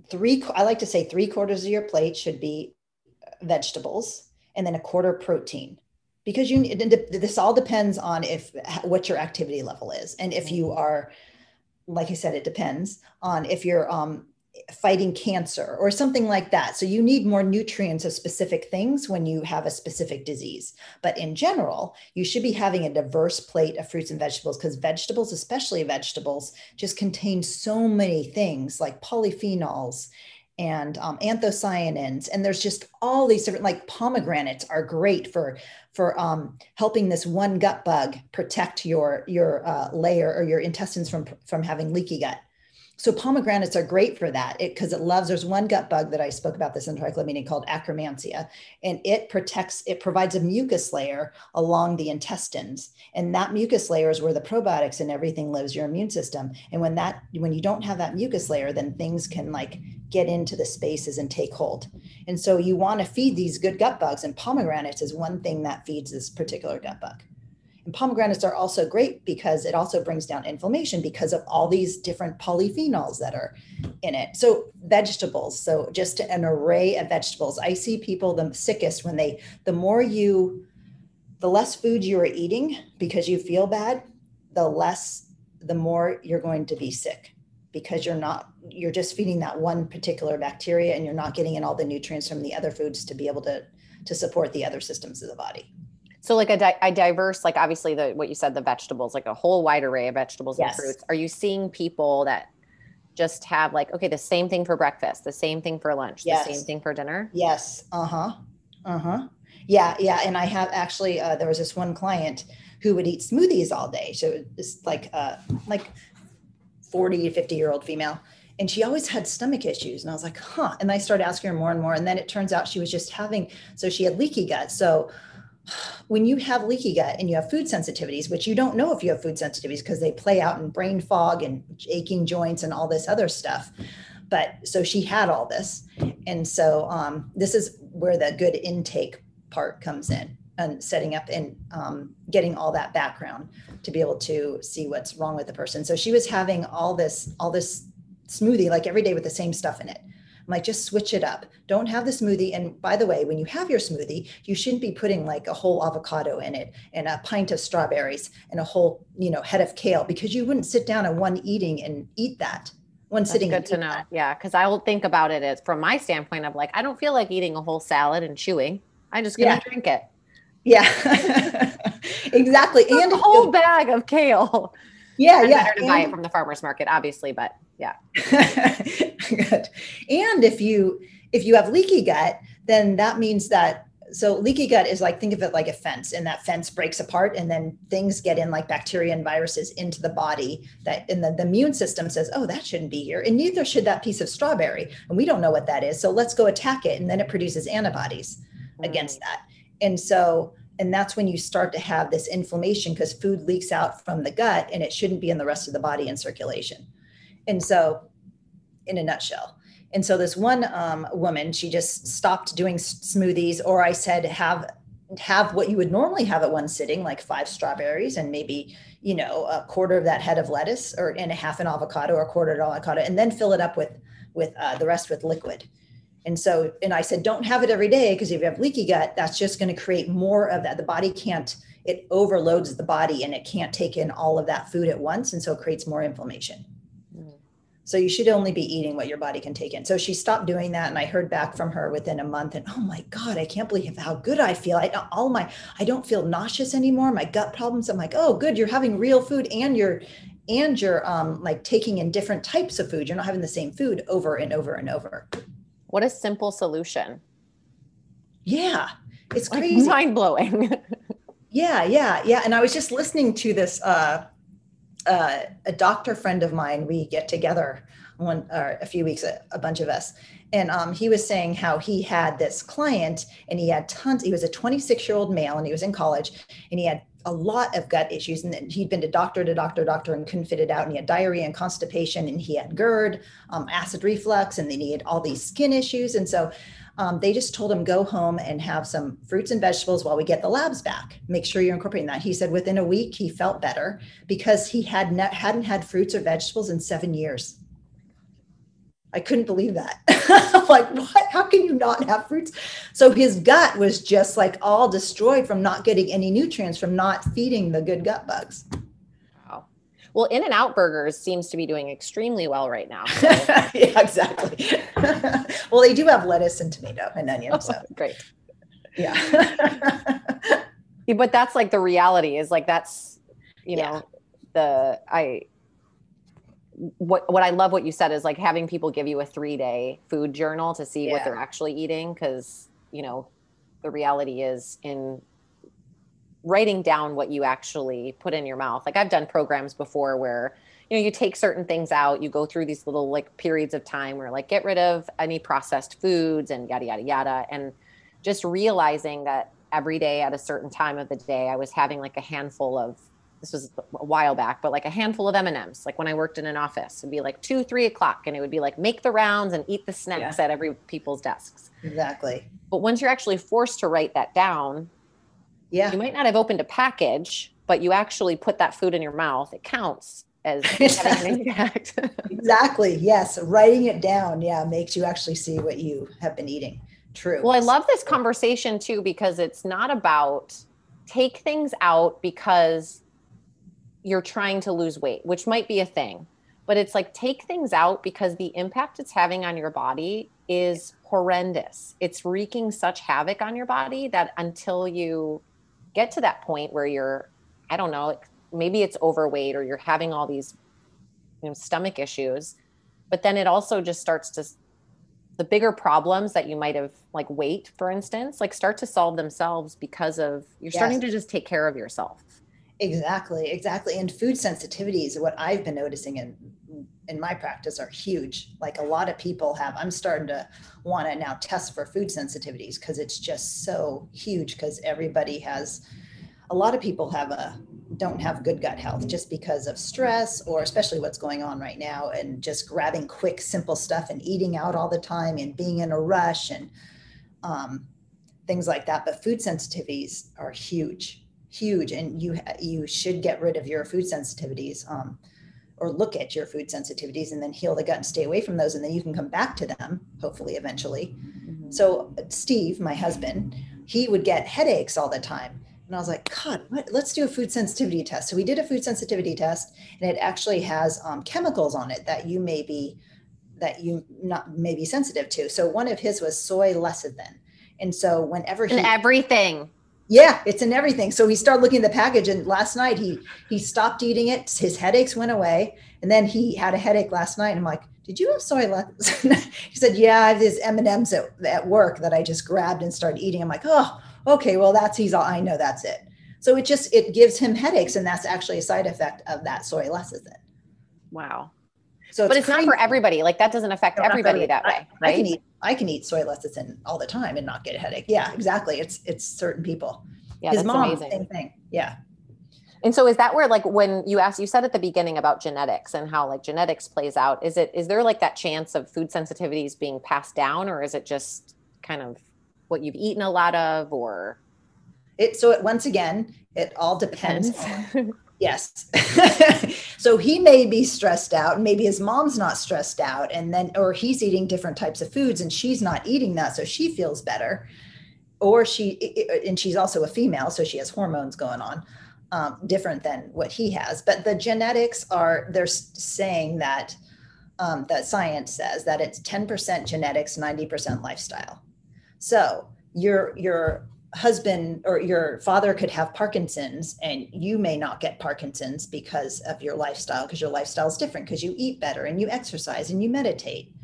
three i like to say three quarters of your plate should be vegetables and then a quarter protein because you this all depends on if what your activity level is. And if you are like i said it depends on if you're um, fighting cancer or something like that. So you need more nutrients of specific things when you have a specific disease. But in general you should be having a diverse plate of fruits and vegetables because vegetables especially vegetables just contain so many things like polyphenols and um, anthocyanins. And there's just all these different like pomegranates are great for for um, helping this one gut bug protect your your uh, layer or your intestines from from having leaky gut so pomegranates are great for that. Because it, it, loves there's one gut bug that i spoke about this in meeting called akkermansia and it protects it provides a mucus layer along the intestines and that mucus layer is where the probiotics and everything lives your immune system and when that when you don't have that mucus layer then things can like get into the spaces and take hold. And so you want to feed these good gut bugs and pomegranates is one thing that feeds this particular gut bug and pomegranates are also great because it also brings down inflammation because of all these different polyphenols that are in it. So vegetables, so just an array of vegetables. I see people the sickest when they the more you the less food you are eating because you feel bad, the less the more you're going to be sick because you're not you're just feeding that one particular bacteria and you're not getting in all the nutrients from the other foods to be able to to support the other systems of the body. So like a, di- a diverse, like obviously the what you said, the vegetables, like a whole wide array of vegetables yes. and fruits. Are you seeing people that just have like okay, the same thing for breakfast, the same thing for lunch, yes. the same thing for dinner? Yes. Uh huh. Uh huh. Yeah, yeah. And I have actually uh, there was this one client who would eat smoothies all day. So it's like uh like 40 to 50 year old female and she always had stomach issues and i was like huh and i started asking her more and more and then it turns out she was just having so she had leaky gut so when you have leaky gut and you have food sensitivities, which you don't know if you have food sensitivities because they play out in brain fog and aching joints and all this other stuff. But so she had all this. And so um, this is where the good intake part comes in and setting up and um, getting all that background to be able to see what's wrong with the person. So she was having all this, all this smoothie like every day with the same stuff in it. Like, just switch it up. Don't have the smoothie. And by the way, when you have your smoothie, you shouldn't be putting like a whole avocado in it and a pint of strawberries and a whole, you know, head of kale because you wouldn't sit down at one eating and eat that. One That's sitting. Good to know. That. Yeah, because I will think about it as from my standpoint of like, I don't feel like eating a whole salad and chewing. I'm just gonna yeah. drink it. Yeah, exactly. and a whole bag of kale. Yeah, yeah. Better to and, buy it from the farmer's market, obviously, but yeah. Good. And if you if you have leaky gut, then that means that so leaky gut is like think of it like a fence and that fence breaks apart and then things get in like bacteria and viruses into the body that and the, the immune system says oh that shouldn't be here and neither should that piece of strawberry and we don't know what that is so let's go attack it and then it produces antibodies mm. against that and so and that's when you start to have this inflammation because food leaks out from the gut and it shouldn't be in the rest of the body in circulation and so in a nutshell and so this one um, woman, she just stopped doing smoothies, or I said, have have what you would normally have at one sitting, like five strawberries and maybe you know a quarter of that head of lettuce, or and a half an avocado, or a quarter of avocado, and then fill it up with with uh, the rest with liquid. And so, and I said, don't have it every day because if you have leaky gut, that's just going to create more of that. The body can't, it overloads the body and it can't take in all of that food at once. And so it creates more inflammation. So you should only be eating what your body can take in. So she stopped doing that, and I heard back from her within a month. And oh my god, I can't believe how good I feel. I all my I don't feel nauseous anymore. My gut problems. I'm like, oh, good. You're having real food, and you're and you're um, like taking in different types of food. You're not having the same food over and over and over. What a simple solution. Yeah, it's crazy. Mind blowing. yeah, yeah, yeah. And I was just listening to this. Uh, uh, a doctor friend of mine, we get together one or a few weeks, a, a bunch of us, and um, he was saying how he had this client and he had tons. He was a 26 year old male and he was in college, and he had a lot of gut issues and he'd been to doctor to doctor doctor and couldn't fit it out and he had diarrhea and constipation and he had GERD, um, acid reflux, and then he had all these skin issues. And so um, they just told him go home and have some fruits and vegetables while we get the labs back. Make sure you're incorporating that. He said within a week he felt better because he had hadn't had fruits or vegetables in seven years. I couldn't believe that. I'm like, what? How can you not have fruits? So his gut was just like all destroyed from not getting any nutrients, from not feeding the good gut bugs. Wow. Well, In-N-Out Burgers seems to be doing extremely well right now. So. yeah, exactly. well, they do have lettuce and tomato and onion. Oh, so great. Yeah. but that's like the reality is like that's you know yeah. the I what what I love what you said is like having people give you a three day food journal to see yeah. what they're actually eating because you know the reality is in writing down what you actually put in your mouth. Like I've done programs before where you know you take certain things out, you go through these little like periods of time where like get rid of any processed foods and yada yada yada and just realizing that every day at a certain time of the day I was having like a handful of this was a while back, but like a handful of M&Ms. Like when I worked in an office, it'd be like two, three o'clock and it would be like make the rounds and eat the snacks yeah. at every people's desks. Exactly. But once you're actually forced to write that down, yeah. You might not have opened a package, but you actually put that food in your mouth. It counts as having an impact. exactly. Yes. Writing it down, yeah, makes you actually see what you have been eating. True. Well, I love this conversation too because it's not about take things out because you're trying to lose weight, which might be a thing. But it's like take things out because the impact it's having on your body is horrendous. It's wreaking such havoc on your body that until you get to that point where you're i don't know maybe it's overweight or you're having all these you know stomach issues but then it also just starts to the bigger problems that you might have like weight for instance like start to solve themselves because of you're yes. starting to just take care of yourself exactly exactly and food sensitivities what i've been noticing in in my practice are huge. Like a lot of people have i'm starting to want to now test for food sensitivities because it's just so huge because everybody has a lot of people have a don't have good gut health just because of stress or especially what's going on right now and just grabbing quick simple stuff and eating out all the time and being in a rush and um, things like that. But food sensitivities are huge huge and you you should get rid of your food sensitivities um, or look at your food sensitivities and then heal the gut and stay away from those and then you can come back to them hopefully eventually mm-hmm. so steve my husband he would get headaches all the time and i was like god what? let's do a food sensitivity test so we did a food sensitivity test and it actually has um, chemicals on it that you may be that you not may be sensitive to so one of his was soy lecithin and so whenever he and everything yeah, it's in everything. So he started looking at the package, and last night he he stopped eating it. His headaches went away, and then he had a headache last night. And I'm like, "Did you have soy lecithin?" he said, "Yeah, I have these M and M's at, at work that I just grabbed and started eating." I'm like, "Oh, okay, well, that's he's all I know that's it. So it just it gives him headaches, and that's actually a side effect of that soy lecithin. Wow. So it's but it's not for everybody. Like that doesn't affect everybody that way, right? I can eat I can eat soy lecithin all the time and not get a headache. Yeah, exactly. It's it's certain people. Yeah, His mom, amazing. same thing. Yeah. And so is that where like when you asked you said at the beginning about genetics and how like genetics plays out, is it is there like that chance of food sensitivities being passed down or is it just kind of what you've eaten a lot of or it so it once again it all depends, depends. On, yes. So he may be stressed out and maybe his mom's not stressed out and then or he's eating different types of foods and she's not eating that so she feels better. Or she and she's also a female so she has hormones going on um, different than what he has. But the genetics are they're saying that um, that science says that it's 10% genetics 90% lifestyle. So your your husband or your father could have Parkinson's and you may not get Parkinson's because of your lifestyle, because your lifestyle is different, because you eat better and you exercise and you meditate.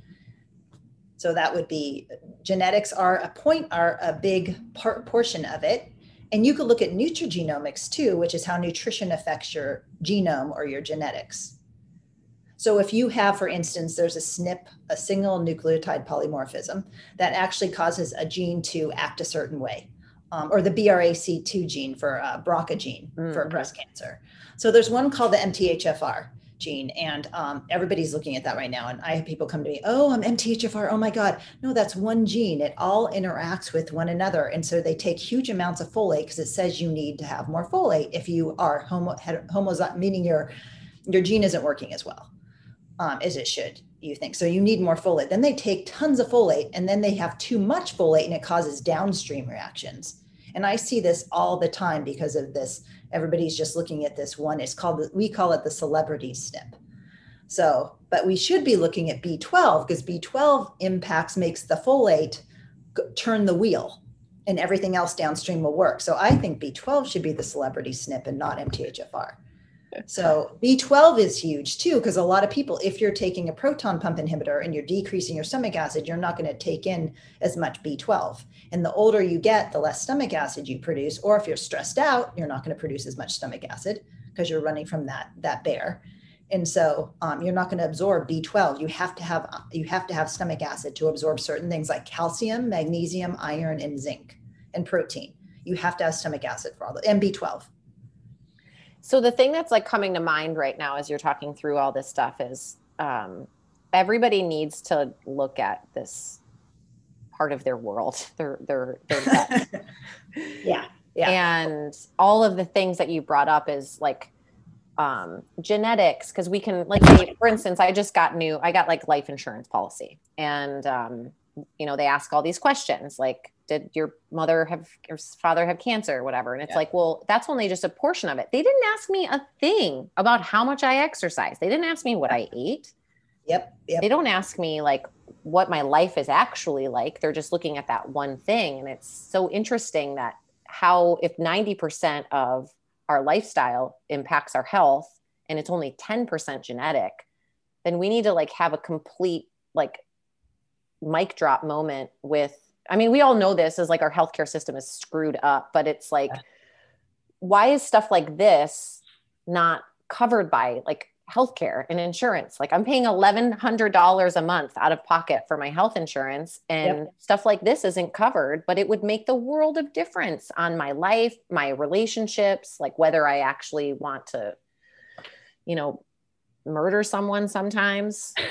So that would be genetics are a point, are a big part, portion of it. And you could look at nutrigenomics too, which is how nutrition affects your genome or your genetics. So if you have, for instance, there's a SNP, a single nucleotide polymorphism, that actually causes a gene to act a certain way um, or the BRCA2 gene for uh, BRCA gene mm-hmm. for breast cancer. So there's one called the MTHFR gene, and um, everybody's looking at that right now. And I have people come to me, "Oh, I'm MTHFR. Oh my God, no, that's one gene. It all interacts with one another, and so they take huge amounts of folate because it says you need to have more folate if you are homo, homo meaning your your gene isn't working as well um, as it should." you think so you need more folate then they take tons of folate and then they have too much folate and it causes downstream reactions and I see this all the time because of this. Everybody's just looking at this one. It's called, we call it the celebrity SNP. So, but we should be looking at B12 because B12 impacts, makes the folate turn the wheel and everything else downstream will work. So I think B12 should be the celebrity SNP and not MTHFR. So B12 is huge too, because a lot of people, if you're taking a proton pump inhibitor and you're decreasing your stomach acid, you're not going to take in as much B12. And the older you get, the less stomach acid you produce. Or if you're stressed out, you're not going to produce as much stomach acid because you're running from that that bear. And so um, you're not going to absorb B12. You have to have you have to have stomach acid to absorb certain things like calcium, magnesium, iron, and zinc, and protein. You have to have stomach acid for all the and B12. So the thing that's like coming to mind right now as you're talking through all this stuff is um, everybody needs to look at this part of their world, their their their yeah. Yeah. And all of the things that you brought up is like um, genetics because we can like for instance i just got new i got like life insurance policy and um, you know they ask all these questions like did your mother have your father have cancer? or whatever. And it's yeah. like well that's only just a portion of it. They didn't ask me a thing about how much i exercise. They didn't ask me what i ate. Yep, yep. they don't ask me like what my life is actually like. They're just looking at that one thing. And it's so interesting that how if 90% of our lifestyle impacts our health and it's only 10% genetic then we need to like have a complete like mic drop moment with I mean, we all know this is like our healthcare system is screwed up, but it's like, yeah. why is stuff like this not covered by like healthcare and insurance? Like, I'm paying $1,100 a month out of pocket for my health insurance, and yep. stuff like this isn't covered, but it would make the world of difference on my life, my relationships, like whether I actually want to, you know, murder someone sometimes.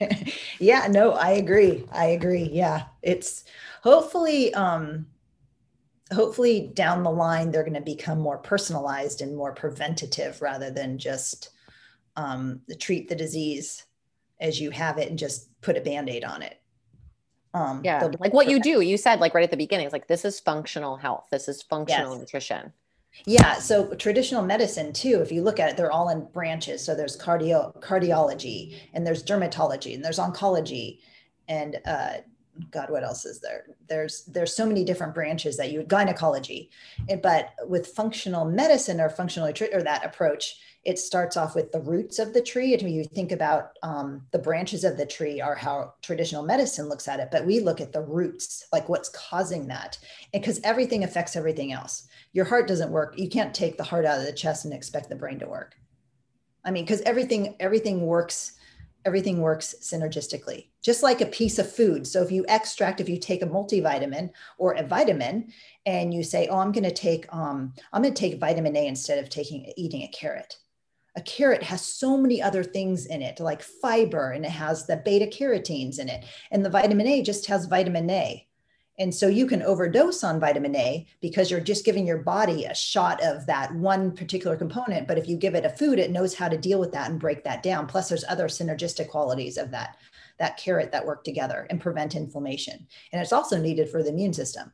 yeah, no, I agree. I agree. Yeah. It's hopefully um hopefully down the line they're going to become more personalized and more preventative rather than just um treat the disease as you have it and just put a band-aid on it. Um yeah, like what you do, you said like right at the beginning, it's like this is functional health. This is functional yes. nutrition. Yeah. So traditional medicine too, if you look at it, they're all in branches. So there's cardio cardiology and there's dermatology and there's oncology and uh, God, what else is there? There's there's so many different branches that you gynecology, but with functional medicine or functional or that approach, it starts off with the roots of the tree. And you think about um, the branches of the tree, are how traditional medicine looks at it, but we look at the roots, like what's causing that, because everything affects everything else. Your heart doesn't work. You can't take the heart out of the chest and expect the brain to work. I mean, because everything everything works everything works synergistically, just like a piece of food. So if you extract, if you take a multivitamin or a vitamin, and you say, "Oh, I'm going to take um, I'm going to take vitamin A instead of taking eating a carrot." A carrot has so many other things in it, like fiber, and it has the beta carotenes in it, and the vitamin A just has vitamin A. And so you can overdose on vitamin A because you're just giving your body a shot of that one particular component. But if you give it a food, it knows how to deal with that and break that down. Plus, there's other synergistic qualities of that that carrot that work together and prevent inflammation. And it's also needed for the immune system.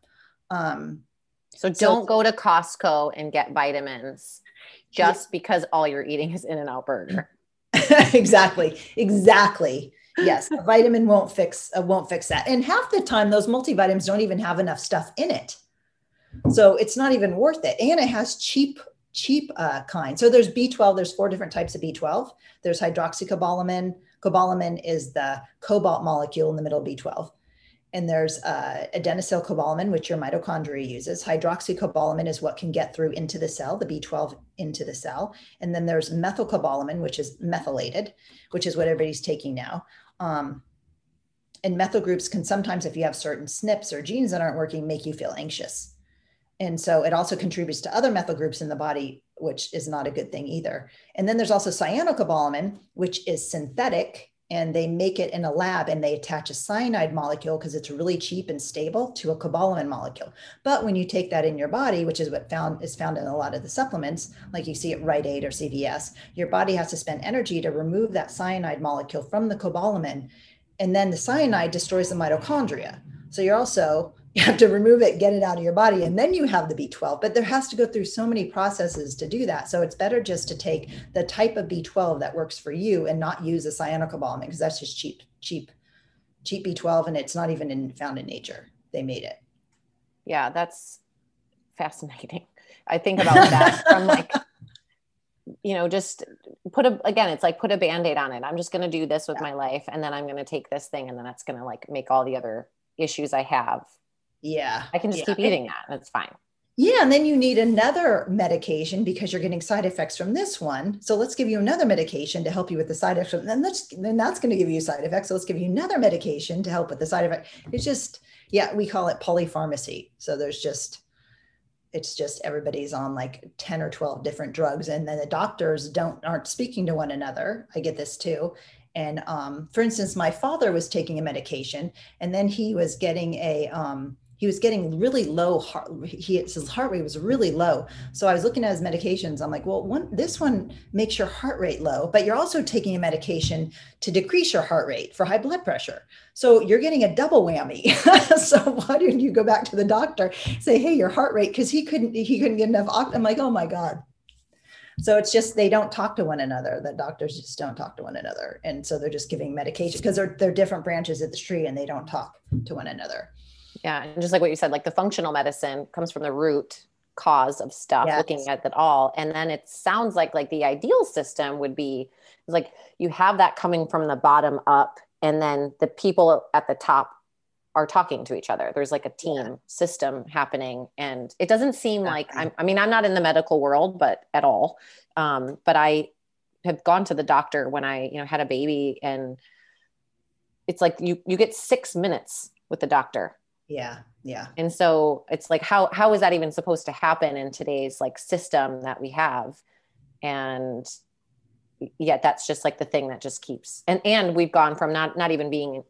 Um, so don't so, go to Costco and get vitamins just yeah. because all you're eating is In-N-Out Burger. exactly. Exactly yes, a vitamin won't fix uh, won't fix that. And half the time, those multivitamins don't even have enough stuff in it, so it's not even worth it. And it has cheap cheap uh, kind. So there's B12. There's four different types of B12. There's hydroxycobalamin. Cobalamin is the cobalt molecule in the middle of B12. And there's uh, adenylcobalamin, which your mitochondria uses. Hydroxycobalamin is what can get through into the cell, the B12 into the cell. And then there's methylcobalamin, which is methylated, which is what everybody's taking now. Um, and methyl groups can sometimes, if you have certain SNPs or genes that aren't working, make you feel anxious. And so it also contributes to other methyl groups in the body, which is not a good thing either. And then there's also cyanocobalamin, which is synthetic and they make it in a lab and they attach a cyanide molecule because it's really cheap and stable to a cobalamin molecule. But when you take that in your body, which is what found is found in a lot of the supplements, like you see at Rite Aid or CVS, your body has to spend energy to remove that cyanide molecule from the cobalamin, and then the cyanide destroys the mitochondria. So you're also you have to remove it, get it out of your body, and then you have the B12. But there has to go through so many processes to do that. So it's better just to take the type of B12 that works for you and not use a cyanocobalamin because that's just cheap, cheap, cheap B12, and it's not even in, found in nature. They made it. Yeah, that's fascinating. I think about that from like, you know, just put a again, it's like put a band-aid on it. I'm just gonna do this with yeah. my life, and then I'm gonna take this thing, and then that's gonna like make all the other issues I have yeah. I can just yeah. keep eating that. That's fine. Yeah. And then you need another medication because you're getting side effects from this one. So let's give you another medication to help you with the side effects. And then that's, then that's going to give you side effects. So let's give you another medication to help with the side effect. It's just, yeah, we call it polypharmacy. So there's just, it's just everybody's on like 10 or 12 different drugs and then the doctors don't aren't speaking to one another i get this too and um, for instance my father was taking a medication and then he was getting a um, he was getting really low heart he his heart rate was really low. So i was looking at his medications. I'm like well one this one makes your heart rate low but you're also taking a medication to decrease your heart rate for high blood pressure. So you're getting a double whammy. So why didn't you go back to the doctor say hey your heart rate because he couldn't he couldn't get enough i'm like oh my god. So it's just they don't talk to one another. The doctors just don't talk to one another. And so they're just giving medication because they're, they're different branches of the tree and they don't talk to one another yeah. And just like what you said, like the functional medicine comes from the root cause of stuff, yes. looking at it all. And then it sounds like like the ideal system would be like you have that coming from the bottom up, and then the people at the top are talking to each other. There's like a team yeah. system happening. And it doesn't seem like I'm, I mean, I'm not in the medical world, but at all. Um, but I have gone to the doctor when I, you know, had a baby and it's like you you get six minutes with the doctor yeah yeah. And so it's like how how is that even supposed to happen in today's like system that we have? And yet that's just like the thing that just keeps and and we've gone from not not even being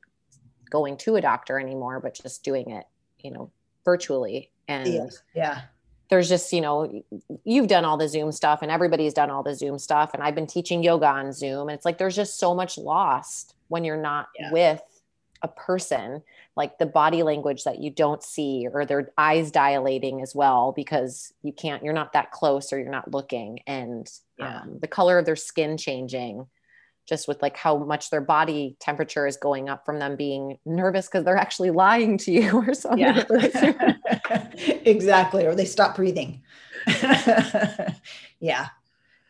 going to a doctor anymore but just doing it you know virtually. And yes. yeah. there's just you know you've done all the zoom stuff and everybody's done all the zoom stuff. And i've been teaching yoga on zoom. And it's like there's just so much lost when you're not yeah. with a person like the body language that you don't see or their eyes dilating as well because you can't you're not that close or you're not looking and yeah. um, the color of their skin changing just with like how much their body temperature is going up from them being nervous because they're actually lying to you or something. Yeah. exactly. Or they stop breathing. yeah.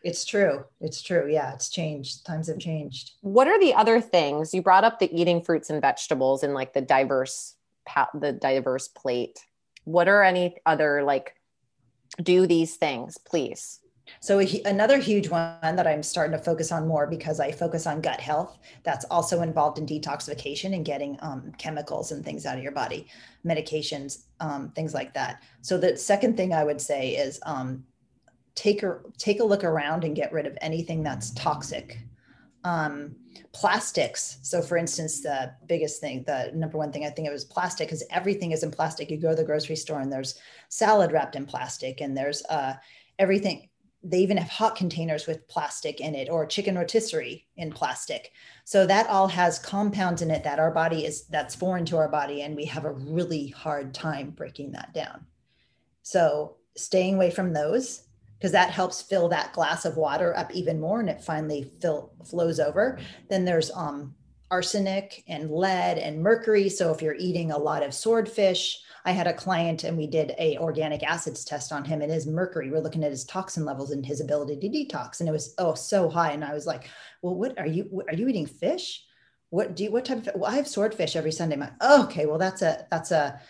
It's true. It's true. Yeah, it's changed. Times have changed. What are the other things you brought up? The eating fruits and vegetables and like the diverse, the diverse plate. What are any other like? Do these things, please. So another huge one that I'm starting to focus on more because I focus on gut health. That's also involved in detoxification and getting um, chemicals and things out of your body, medications, um, things like that. So the second thing I would say is um, take a take a look around and get rid of anything that's toxic. Um, plastics. So, for instance, the biggest thing, the number one thing I think it was plastic, because everything is in plastic. You go to the grocery store and there's salad wrapped in plastic, and there's uh, everything. They even have hot containers with plastic in it, or chicken rotisserie in plastic. So that all has compounds in it that our body is that's foreign to our body, and we have a really hard time breaking that down. So, staying away from those because that helps fill that glass of water up even more and it finally fill, flows over. Then there's um, arsenic and lead and mercury. So if you're eating a lot of swordfish, I had a client and we did a organic acids test on him and his mercury. We're looking at his toxin levels and his ability to detox, and it was oh so high. And I was like, "Well, what are you? Are you eating fish? What do you? What type of? Well, I have swordfish every Sunday. I'm oh, okay, well that's a that's a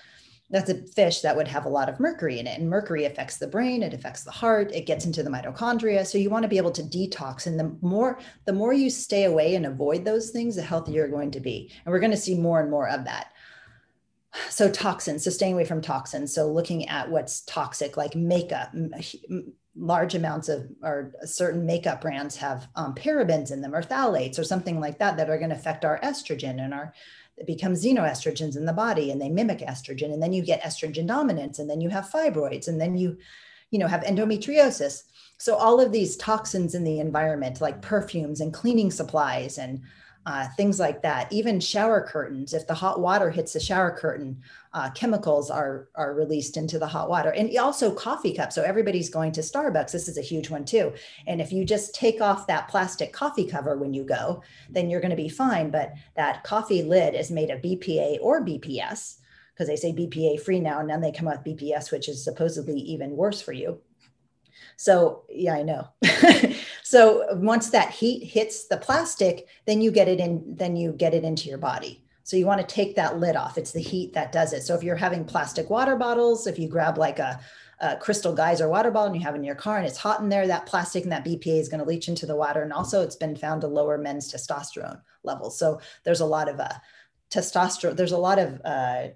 that's a fish that would have a lot of mercury in it and mercury affects the brain it affects the heart it gets into the mitochondria so you want to be able to detox and the more the more you stay away and avoid those things the healthier you're going to be and we're going to see more and more of that. So toxins so staying away from toxins so looking at what's toxic like makeup large amounts of or certain makeup brands have um, parabens in them or phthalates or something like that that are going to affect our estrogen and our it becomes xenoestrogens in the body and they mimic estrogen and then you get estrogen dominance and then you have fibroids and then you you know have endometriosis. So all of these toxins in the environment like perfumes and cleaning supplies and uh, things like that. Even shower curtains, if the hot water hits the shower curtain, uh, chemicals are are released into the hot water, and also coffee cups. So everybody's going to Starbucks. This is a huge one too. And if you just take off that plastic coffee cover when you go, then you're going to be fine. But that coffee lid is made of BPA or BPS because they say BPA free now, and then they come out with BPS, which is supposedly even worse for you. So yeah, I know. so once that heat hits the plastic, then you get it in, then you get it into your body. So you want to take that lid off. It's the heat that does it. So if you're having plastic water bottles, if you grab like a, a crystal geyser water bottle and you have in your car and it's hot in there, that plastic and that BPA is going to leach into the water. And also it's been found to lower men's testosterone levels. So there's a lot of uh, testosterone, there's a lot of uh,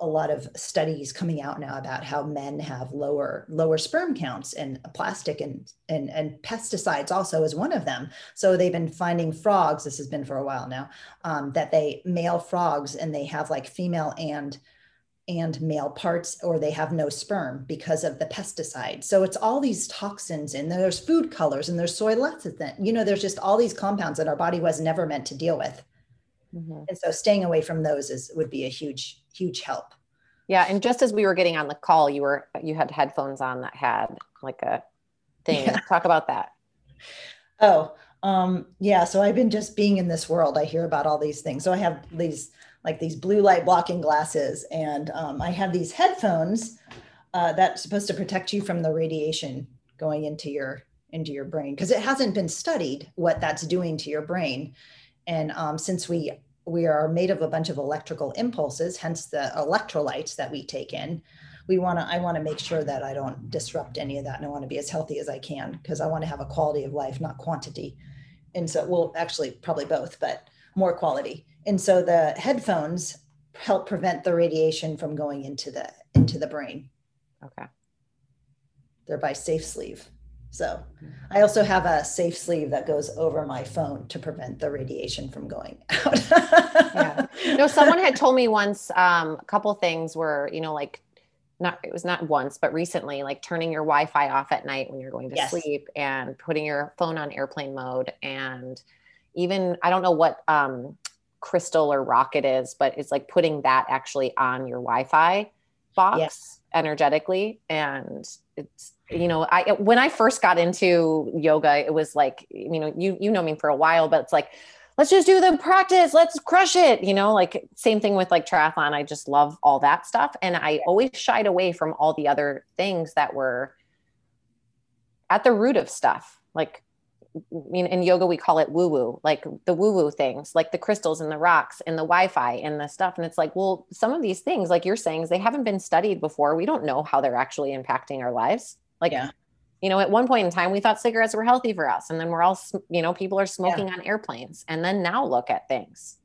a lot of studies coming out now about how men have lower lower sperm counts and plastic and, and and pesticides also is one of them. So they've been finding frogs this has been for a while now um, that they male frogs and they have like female and and male parts or they have no sperm because of the pesticide. So it's all these toxins and there's food colors and there's soy lecithin. You know there's just all these compounds that our body was never meant to deal with. Mm-hmm. and so staying away from those is would be a huge huge help. Yeah, and just as we were getting on the call, you were you had headphones on that had like a thing. Yeah. Talk about that. Oh, um, yeah. So I've been just being in this world. I hear about all these things. So I have these like these blue light blocking glasses, and um, I have these headphones uh, that's supposed to protect you from the radiation going into your into your brain because it hasn't been studied what that's doing to your brain. And um, since we we are made of a bunch of electrical impulses, hence the electrolytes that we take in. We want to, I want to make sure that I don't disrupt any of that. And I want to be as healthy as I can because I want to have a quality of life, not quantity. And so, well, actually, probably both, but more quality. And so the headphones help prevent the radiation from going into the into the brain. Okay. They're by Safe Sleeve. So I also have a safe sleeve that goes over my phone to prevent the radiation from going out. yeah. No, someone had told me once um, a couple things were, you know, like not it was not once, but recently, like turning your Wi-Fi off at night when you're going to yes. sleep and putting your phone on airplane mode and even I don't know what um, crystal or rock it is, but it's like putting that actually on your Wi-Fi box yes. energetically and it's you know, I when I first got into yoga, it was like, you know, you you know me for a while, but it's like, let's just do the practice, let's crush it, you know, like same thing with like triathlon. I just love all that stuff. And I always shied away from all the other things that were at the root of stuff. Like I mean, in yoga we call it woo woo, like the woo woo things, like the crystals and the rocks and the Wi-Fi and the stuff. And it's like, well, some of these things, like you're saying, they haven't been studied before. We don't know how they're actually impacting our lives. Like, yeah. you know, at one point in time, we thought cigarettes were healthy for us, and then we're all, you know, people are smoking yeah. on airplanes, and then now look at things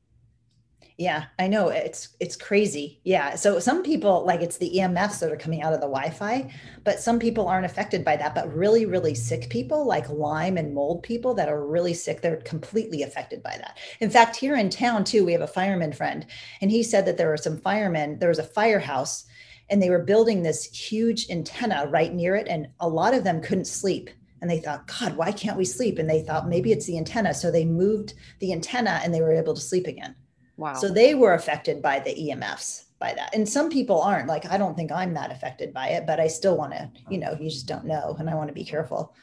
yeah i know it's it's crazy yeah so some people like it's the emfs that are coming out of the wi-fi but some people aren't affected by that but really really sick people like lyme and mold people that are really sick they're completely affected by that in fact here in town too we have a fireman friend and he said that there were some firemen there was a firehouse and they were building this huge antenna right near it and a lot of them couldn't sleep and they thought god why can't we sleep and they thought maybe it's the antenna so they moved the antenna and they were able to sleep again Wow. So they were affected by the EMFs by that. And some people aren't. Like I don't think I'm that affected by it, but I still want to, you know, you just don't know and I want to be careful.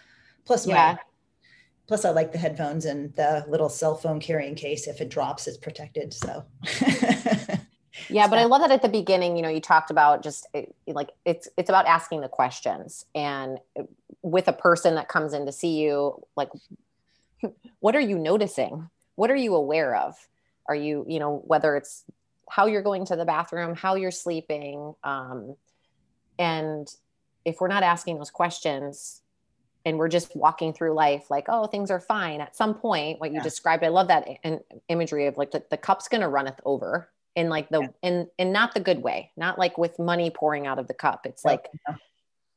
Plus my yeah. plus I like the headphones and the little cell phone carrying case if it drops it's protected. So Yeah, but I love that at the beginning, you know, you talked about just eh, like it's it's about asking the questions and eh, with a person that comes in to see you like what are you noticing? What are you aware of? Are you, you know, whether it's how you're going to the bathroom, how you're sleeping. Um, and if we're not asking those questions and we're just walking through life like, oh, things are fine, at some point, what you yeah. described, I love that in, imagery of like the, the cup's going to runneth over in like the, yeah. in, in not the good way, not like with money pouring out of the cup. It's like, yeah.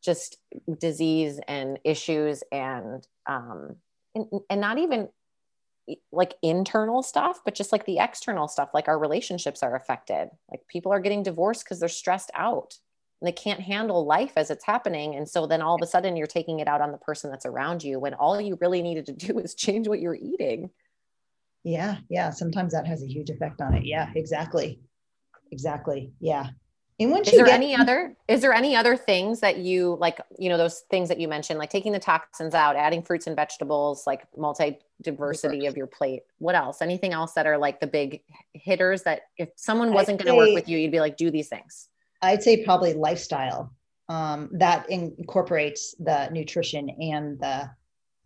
just disease and issues and um and, and not even like internal stuff, but just like the external stuff, like our relationships are affected. Like people are getting divorced because they're stressed out and they can't handle life as it's happening. And so then all of a sudden you're taking it out on the person that's around you when all you really needed to do is change what you're eating. Yeah. Yeah. Sometimes that has a huge effect on it. Yeah, exactly. Exactly. Yeah. And once is there get- any other is there any other things that you like, you know, those things that you mentioned, like taking the toxins out, adding fruits and vegetables, like multi diversity of your plate. What else? Anything else that are like the big hitters that if someone wasn't going to work with you, you'd be like, do these things? I'd say probably lifestyle. Um, that incorporates the nutrition and the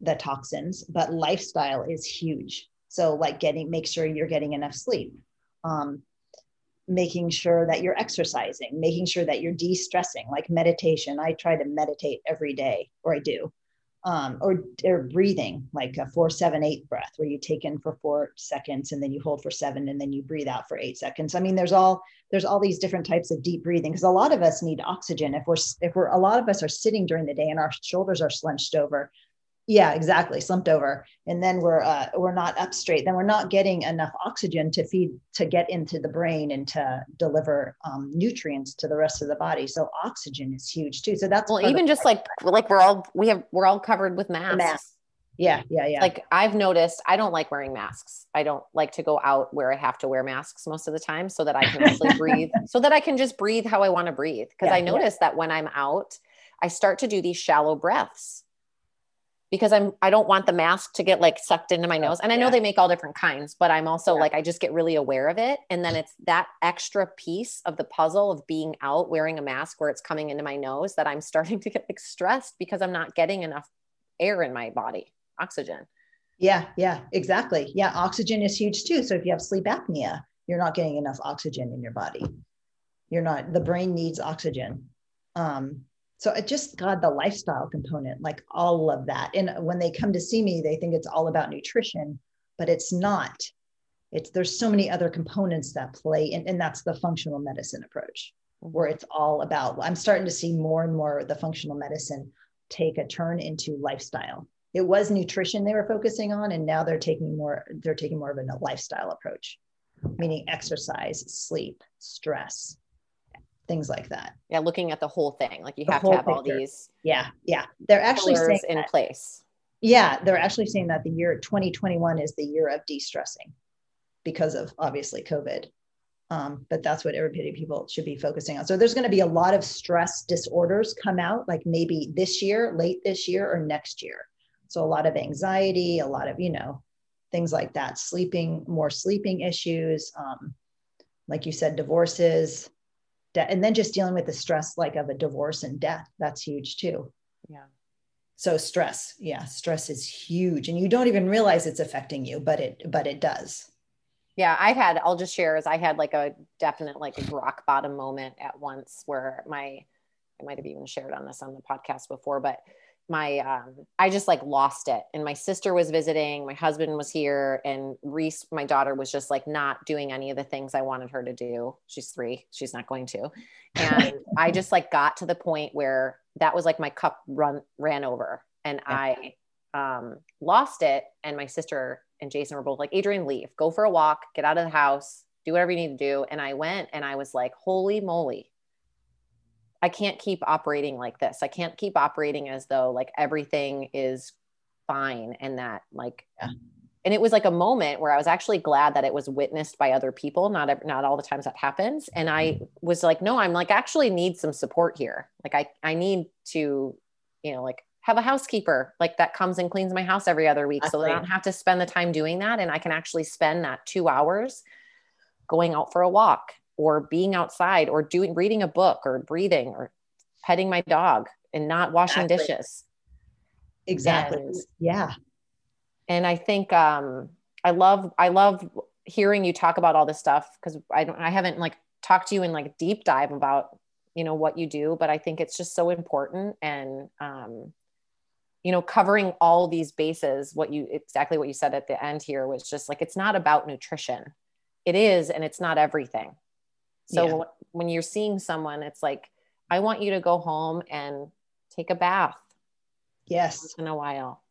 the toxins, but lifestyle is huge. So like getting make sure you're getting enough sleep. Um, making sure that you're exercising, making sure that you're de stressing, like meditation. I try to meditate every day, or I do. Um, or, or breathing, like a four, seven, eight breath, where you take in for four seconds and then you hold for seven and then you breathe out for eight seconds. I mean, there's all there's all these different types of deep breathing because a lot of us need oxygen. If we're if we're a lot of us are sitting during the day and our shoulders are slunched over, yeah exactly slumped over. And then we're uh, we're not up straight. Then we're not getting enough oxygen to feed to get into the brain and to deliver um, nutrients to the rest of the body. So oxygen is huge too. So that's well even just like like we're all we have we're all covered with masks. Mask. yeah yeah yeah. Like i've noticed i don't like wearing masks. I don't like to go out where i have to wear masks most of the time so that i can actually breathe so that i can just breathe how i want to breathe. Because yeah, i notice yeah. that when i'm out i start to do these shallow breaths because I'm I don't want the mask to get like sucked into my nose. And I know yeah. they make all different kinds, but I'm also yeah. like I just get really aware of it. And then it's that extra piece of the puzzle of being out wearing a mask where it's coming into my nose that I'm starting to get like stressed because I'm not getting enough air in my body, oxygen. Yeah, yeah, exactly. Yeah, oxygen is huge too. So if you have sleep apnea, you're not getting enough oxygen in your body. You're not the brain needs oxygen. Um, so it just got the lifestyle component like all of that. And when they come to see me they think it's all about nutrition but it's not. It's there's so many other components that play and, and that's the functional medicine approach where it's all about i'm starting to see more and more the functional medicine take a turn into lifestyle. It was nutrition they were focusing on and now they're taking more they're taking more of a lifestyle approach meaning exercise sleep stress things like that. Yeah, looking at the whole thing. Like you the have to have picture. all these. Yeah, yeah. They're actually saying in that, place. Yeah, they're actually saying that the year 2021 is the year of de-stressing because of obviously COVID. Um, but that's what everybody people should be focusing on. So there's going to be a lot of stress disorders come out, like maybe this year, late this year, or next year. So a lot of anxiety, a lot of you know things like that, sleeping, more sleeping issues, um, like you said, divorces, and then just dealing with the stress like of a divorce and death. That's huge too. Yeah. So stress, yeah, stress is huge, and you don't even realize it's affecting you, but it but it does. Yeah, i've had. I'll just share as I had like a definite like a rock bottom moment at once where my I might have even shared on this on the podcast before, but my um I just like lost it. And my sister was visiting, my husband was here, and Reese, my daughter, was just like not doing any of the things I wanted her to do. She's three, she's not going to. And I just like got to the point where that was like my cup run ran over and. I um lost it. And my sister and Jason were both like, Adrian, leave, go for a walk, get out of the house, do whatever you need to do. And I went and I was like, holy moly, I can't keep operating like this. I can't keep operating as though like everything is fine and that like yeah. and it was like a moment where I was actually glad that it was witnessed by other people, not not all the times that happens. And I mm-hmm. was like, no, I'm like actually need some support here. Like I I need to, you know, like have a housekeeper like that comes and cleans my house every other week so that I don't have to spend the time doing that and I can actually spend that 2 hours going out for a walk or being outside or doing reading a book or breathing or petting my dog and not washing exactly. dishes. Exactly. And, yeah. And i think um i love i love hearing you talk about all this stuff because i don't i haven't like talked to you in like deep dive about you know what you do but i think it's just so important and um you know covering all these bases what you exactly what you said at the end here was just like it's not about nutrition. It is and it's not everything so yeah. when you're seeing someone, it's like, I want you to go home and take a bath. Yes. Once in a while.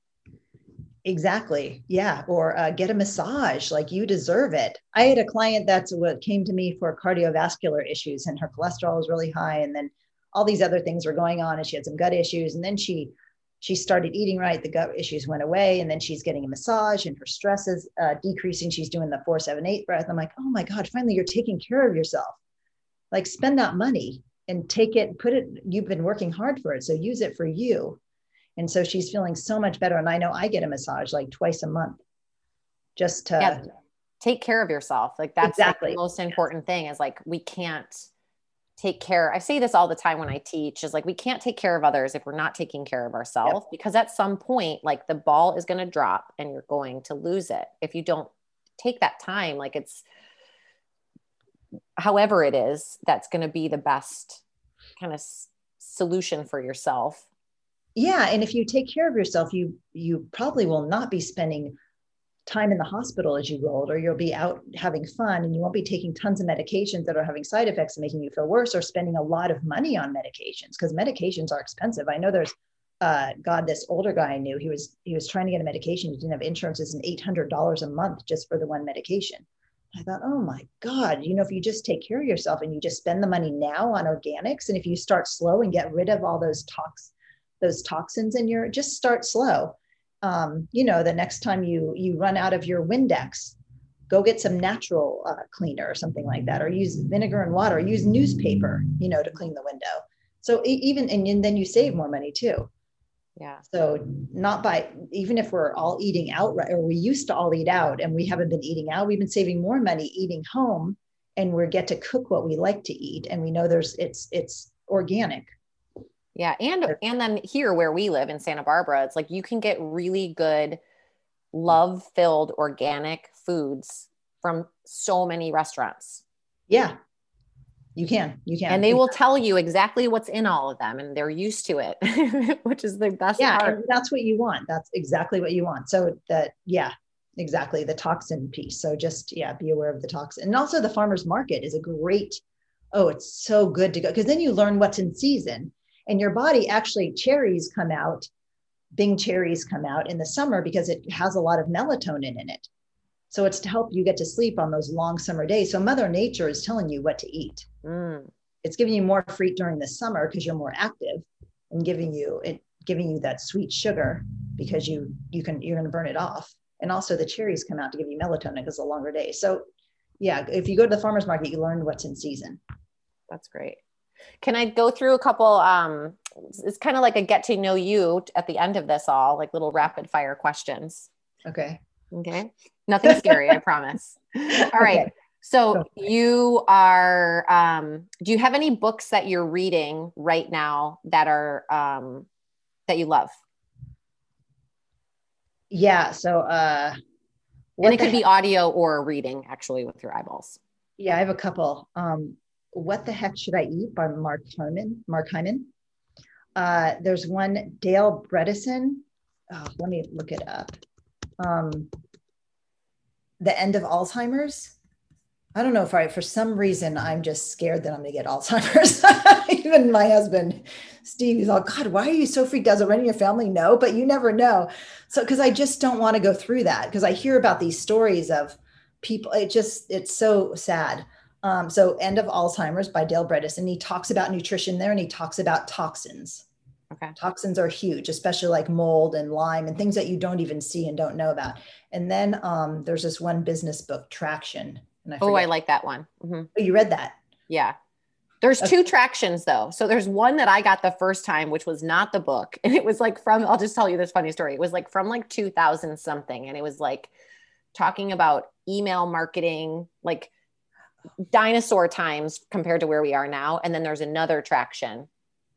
Exactly. Yeah. Or uh, get a massage. Like you deserve it. I had a client that's what came to me for cardiovascular issues, and her cholesterol was really high, and then all these other things were going on, and she had some gut issues, and then she she started eating right the gut issues went away and then she's getting a massage and her stress is uh, decreasing she's doing the 478 breath i'm like oh my god finally you're taking care of yourself like spend that money and take it put it you've been working hard for it so use it for you and so she's feeling so much better and i know i get a massage like twice a month just to yeah. take care of yourself like that's exactly. Like the most important thing is like we can't take care i say this all the time when i teach is like we can't take care of others if we're not taking care of ourselves yep. because at some point like the ball is going to drop and you're going to lose it if you don't take that time like it's however it is that's going to be the best kind of s- solution for yourself yeah and if you take care of yourself you you probably will not be spending time in the hospital as you grow older you'll be out having fun and you won't be taking tons of medications that are having side effects and making you feel worse or spending a lot of money on medications because medications are expensive i know there's uh, God, this older guy I knew, he was he was trying to get a medication. He didn't have insurance. It's an eight hundred dollars a month just for the one medication. I thought, oh my God, you know, if you just take care of yourself and you just spend the money now on organics, and if you start slow and get rid of all those tox, those toxins in your, just start slow. Um, you know, the next time you you run out of your Windex, go get some natural uh, cleaner or something like that, or use vinegar and water, use newspaper, you know, to clean the window. So even and, and then you save more money too. Yeah. So not by even if we're all eating out or we used to all eat out and we haven't been eating out, we've been saving more money eating home and we get to cook what we like to eat and we know there's it's it's organic. Yeah, and and then here where we live in Santa Barbara, it's like you can get really good love-filled organic foods from so many restaurants. Yeah. You can, you can. And they will tell you exactly what's in all of them and they're used to it, which is the best yeah, part. that's what you want. That's exactly what you want. So that, yeah, exactly. The toxin piece. So just, yeah, be aware of the toxin. And also the farmer's market is a great, oh, it's so good to go. Cause then you learn what's in season and your body actually cherries come out, Bing cherries come out in the summer because it has a lot of melatonin in it. So it's to help you get to sleep on those long summer days. So Mother Nature is telling you what to eat. Mm. It's giving you more fruit during the summer because you're more active and giving you it giving you that sweet sugar because you you can you're going to burn it off. And also the cherries come out to give you melatonin because it's a longer day. So yeah, if you go to the farmer's market, you learn what's in season. That's great. Can I go through a couple? Um, it's kind of like a get to know you at the end of this all, like little rapid fire questions. Okay. Okay. Nothing scary, I promise. All right. Okay. So you are um do you have any books that you're reading right now that are um that you love? Yeah, so uh and it could be audio or reading actually with your eyeballs. Yeah, I have a couple. Um What the Heck Should I Eat by Mark Hyman. Mark Hyman. Uh, there's one Dale Bredesen. Oh, let me look it up. Um, the end of Alzheimer's. I don't know if I, for some reason, I'm just scared that I'm going to get Alzheimer's. Even my husband, Steve, he's all, God, why are you so freaked out? Does in your family know? But you never know. So, because I just don't want to go through that because I hear about these stories of people. It just, it's so sad. Um, so, End of Alzheimer's by Dale Bredesen. He talks about nutrition there and he talks about toxins. Okay. Toxins are huge, especially like mold and Lyme and things that you don't even see and don't know about. And then um, there's this one business book, Traction I oh, I like that one. Mm-hmm. Oh, you read that? Yeah. There's okay. two tractions though. So there's one that I got the first time, which was not the book. And it was like from, I'll just tell you this funny story. It was like from like 2000 something. And it was like talking about email marketing, like dinosaur times compared to where we are now. And then there's another traction.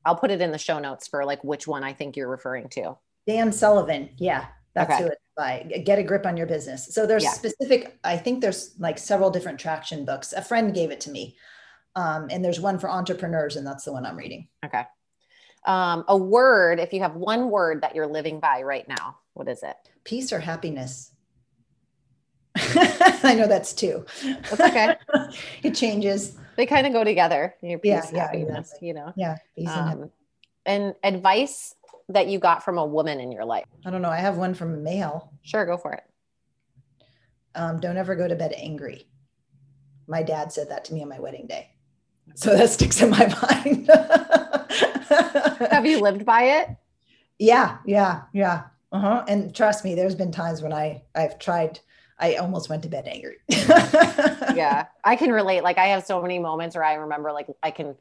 I'll put it in the show notes for like which one I think you're referring to. Dan Sullivan. Yeah. That's okay. who it's by. Get a grip on your business. So there's yeah. specific, I think there's like several different traction books. A friend gave it to me. Um, and there's one for entrepreneurs, and that's the one I'm reading. Okay. Um, a word, if you have one word that you're living by right now, what is it? Peace or happiness? I know that's two. That's okay. it changes. They kind of go together. Your peace, yeah, yeah, happiness, exactly. you know? Yeah. Um, and advice that you got from a woman in your life? I don't know. I have one from a male. Sure, go for it. Um, don't ever go to bed angry. My dad said that to me on my wedding day. So that sticks in my mind. have you lived by it? Yeah, yeah, yeah. Uh-huh. And trust me, there's been times when I I've tried I almost went to bed angry. yeah, I can relate. Like I have so many moments where I remember like I can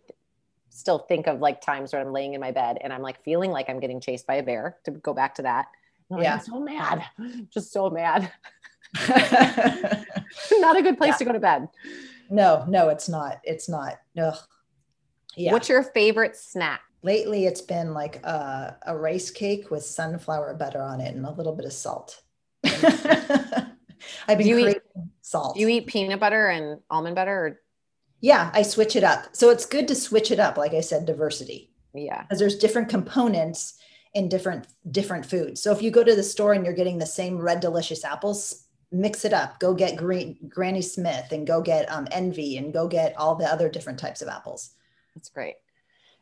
still think of like times where I'm laying in my bed and I'm like feeling like I'm getting chased by a bear to go back to that. I'm yeah. Like, so mad, just so mad. not a good place yeah. to go to bed. No, no, it's not. It's not. No. Yeah. What's your favorite snack? Lately, it's been like a, a rice cake with sunflower butter on it and a little bit of salt. Mm-hmm. I've been you eat, salt. You eat peanut butter and almond butter or yeah, I switch it up. So it's good to switch it up. Like I said, diversity. Yeah. Because there's different components in different different foods. So if you go to the store and you're getting the same red delicious apples, mix it up. Go get green Granny Smith and go get um, Envy and go get all the other different types of apples. That's great.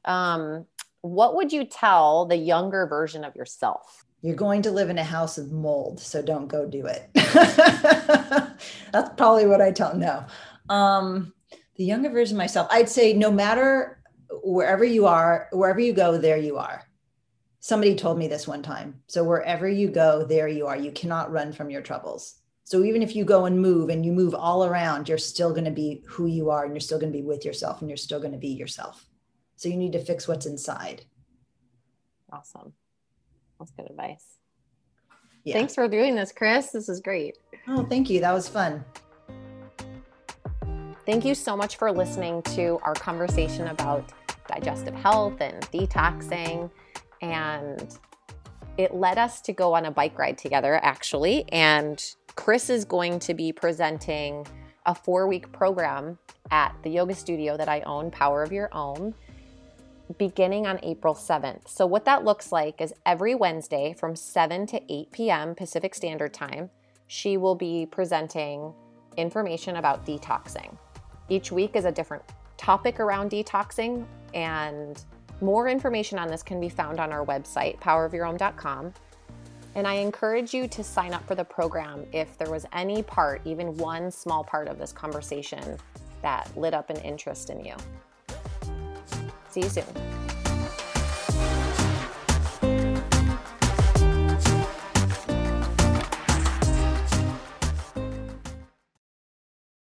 Um, what would you tell the younger version of yourself? You're going to live in a house of mold, so don't go do it. That's probably what I tell. No. Um, the younger version of myself, I'd say no matter wherever you are, wherever you go, there you are. Somebody told me this one time. So wherever you go, there you are. You cannot run from your troubles. So even if you go and move and you move all around, you're still going to be who you are and you're still going to be with yourself and you're still going to be yourself. So you need to fix what's inside. Awesome. That's good advice. Yeah. Thanks for doing this, Chris. This is great. Oh, thank you. That was fun. Thank you so much for listening to our conversation about digestive health and detoxing. And it led us to go on a bike ride together, actually. And Chris is going to be presenting a four week program at the yoga studio that I own, Power of Your Own, beginning on April 7th. So, what that looks like is every Wednesday from 7 to 8 p.m. Pacific Standard Time, she will be presenting information about detoxing. Each week is a different topic around detoxing, and more information on this can be found on our website, powerofyourown.com. And I encourage you to sign up for the program if there was any part, even one small part of this conversation that lit up an interest in you. 之兆。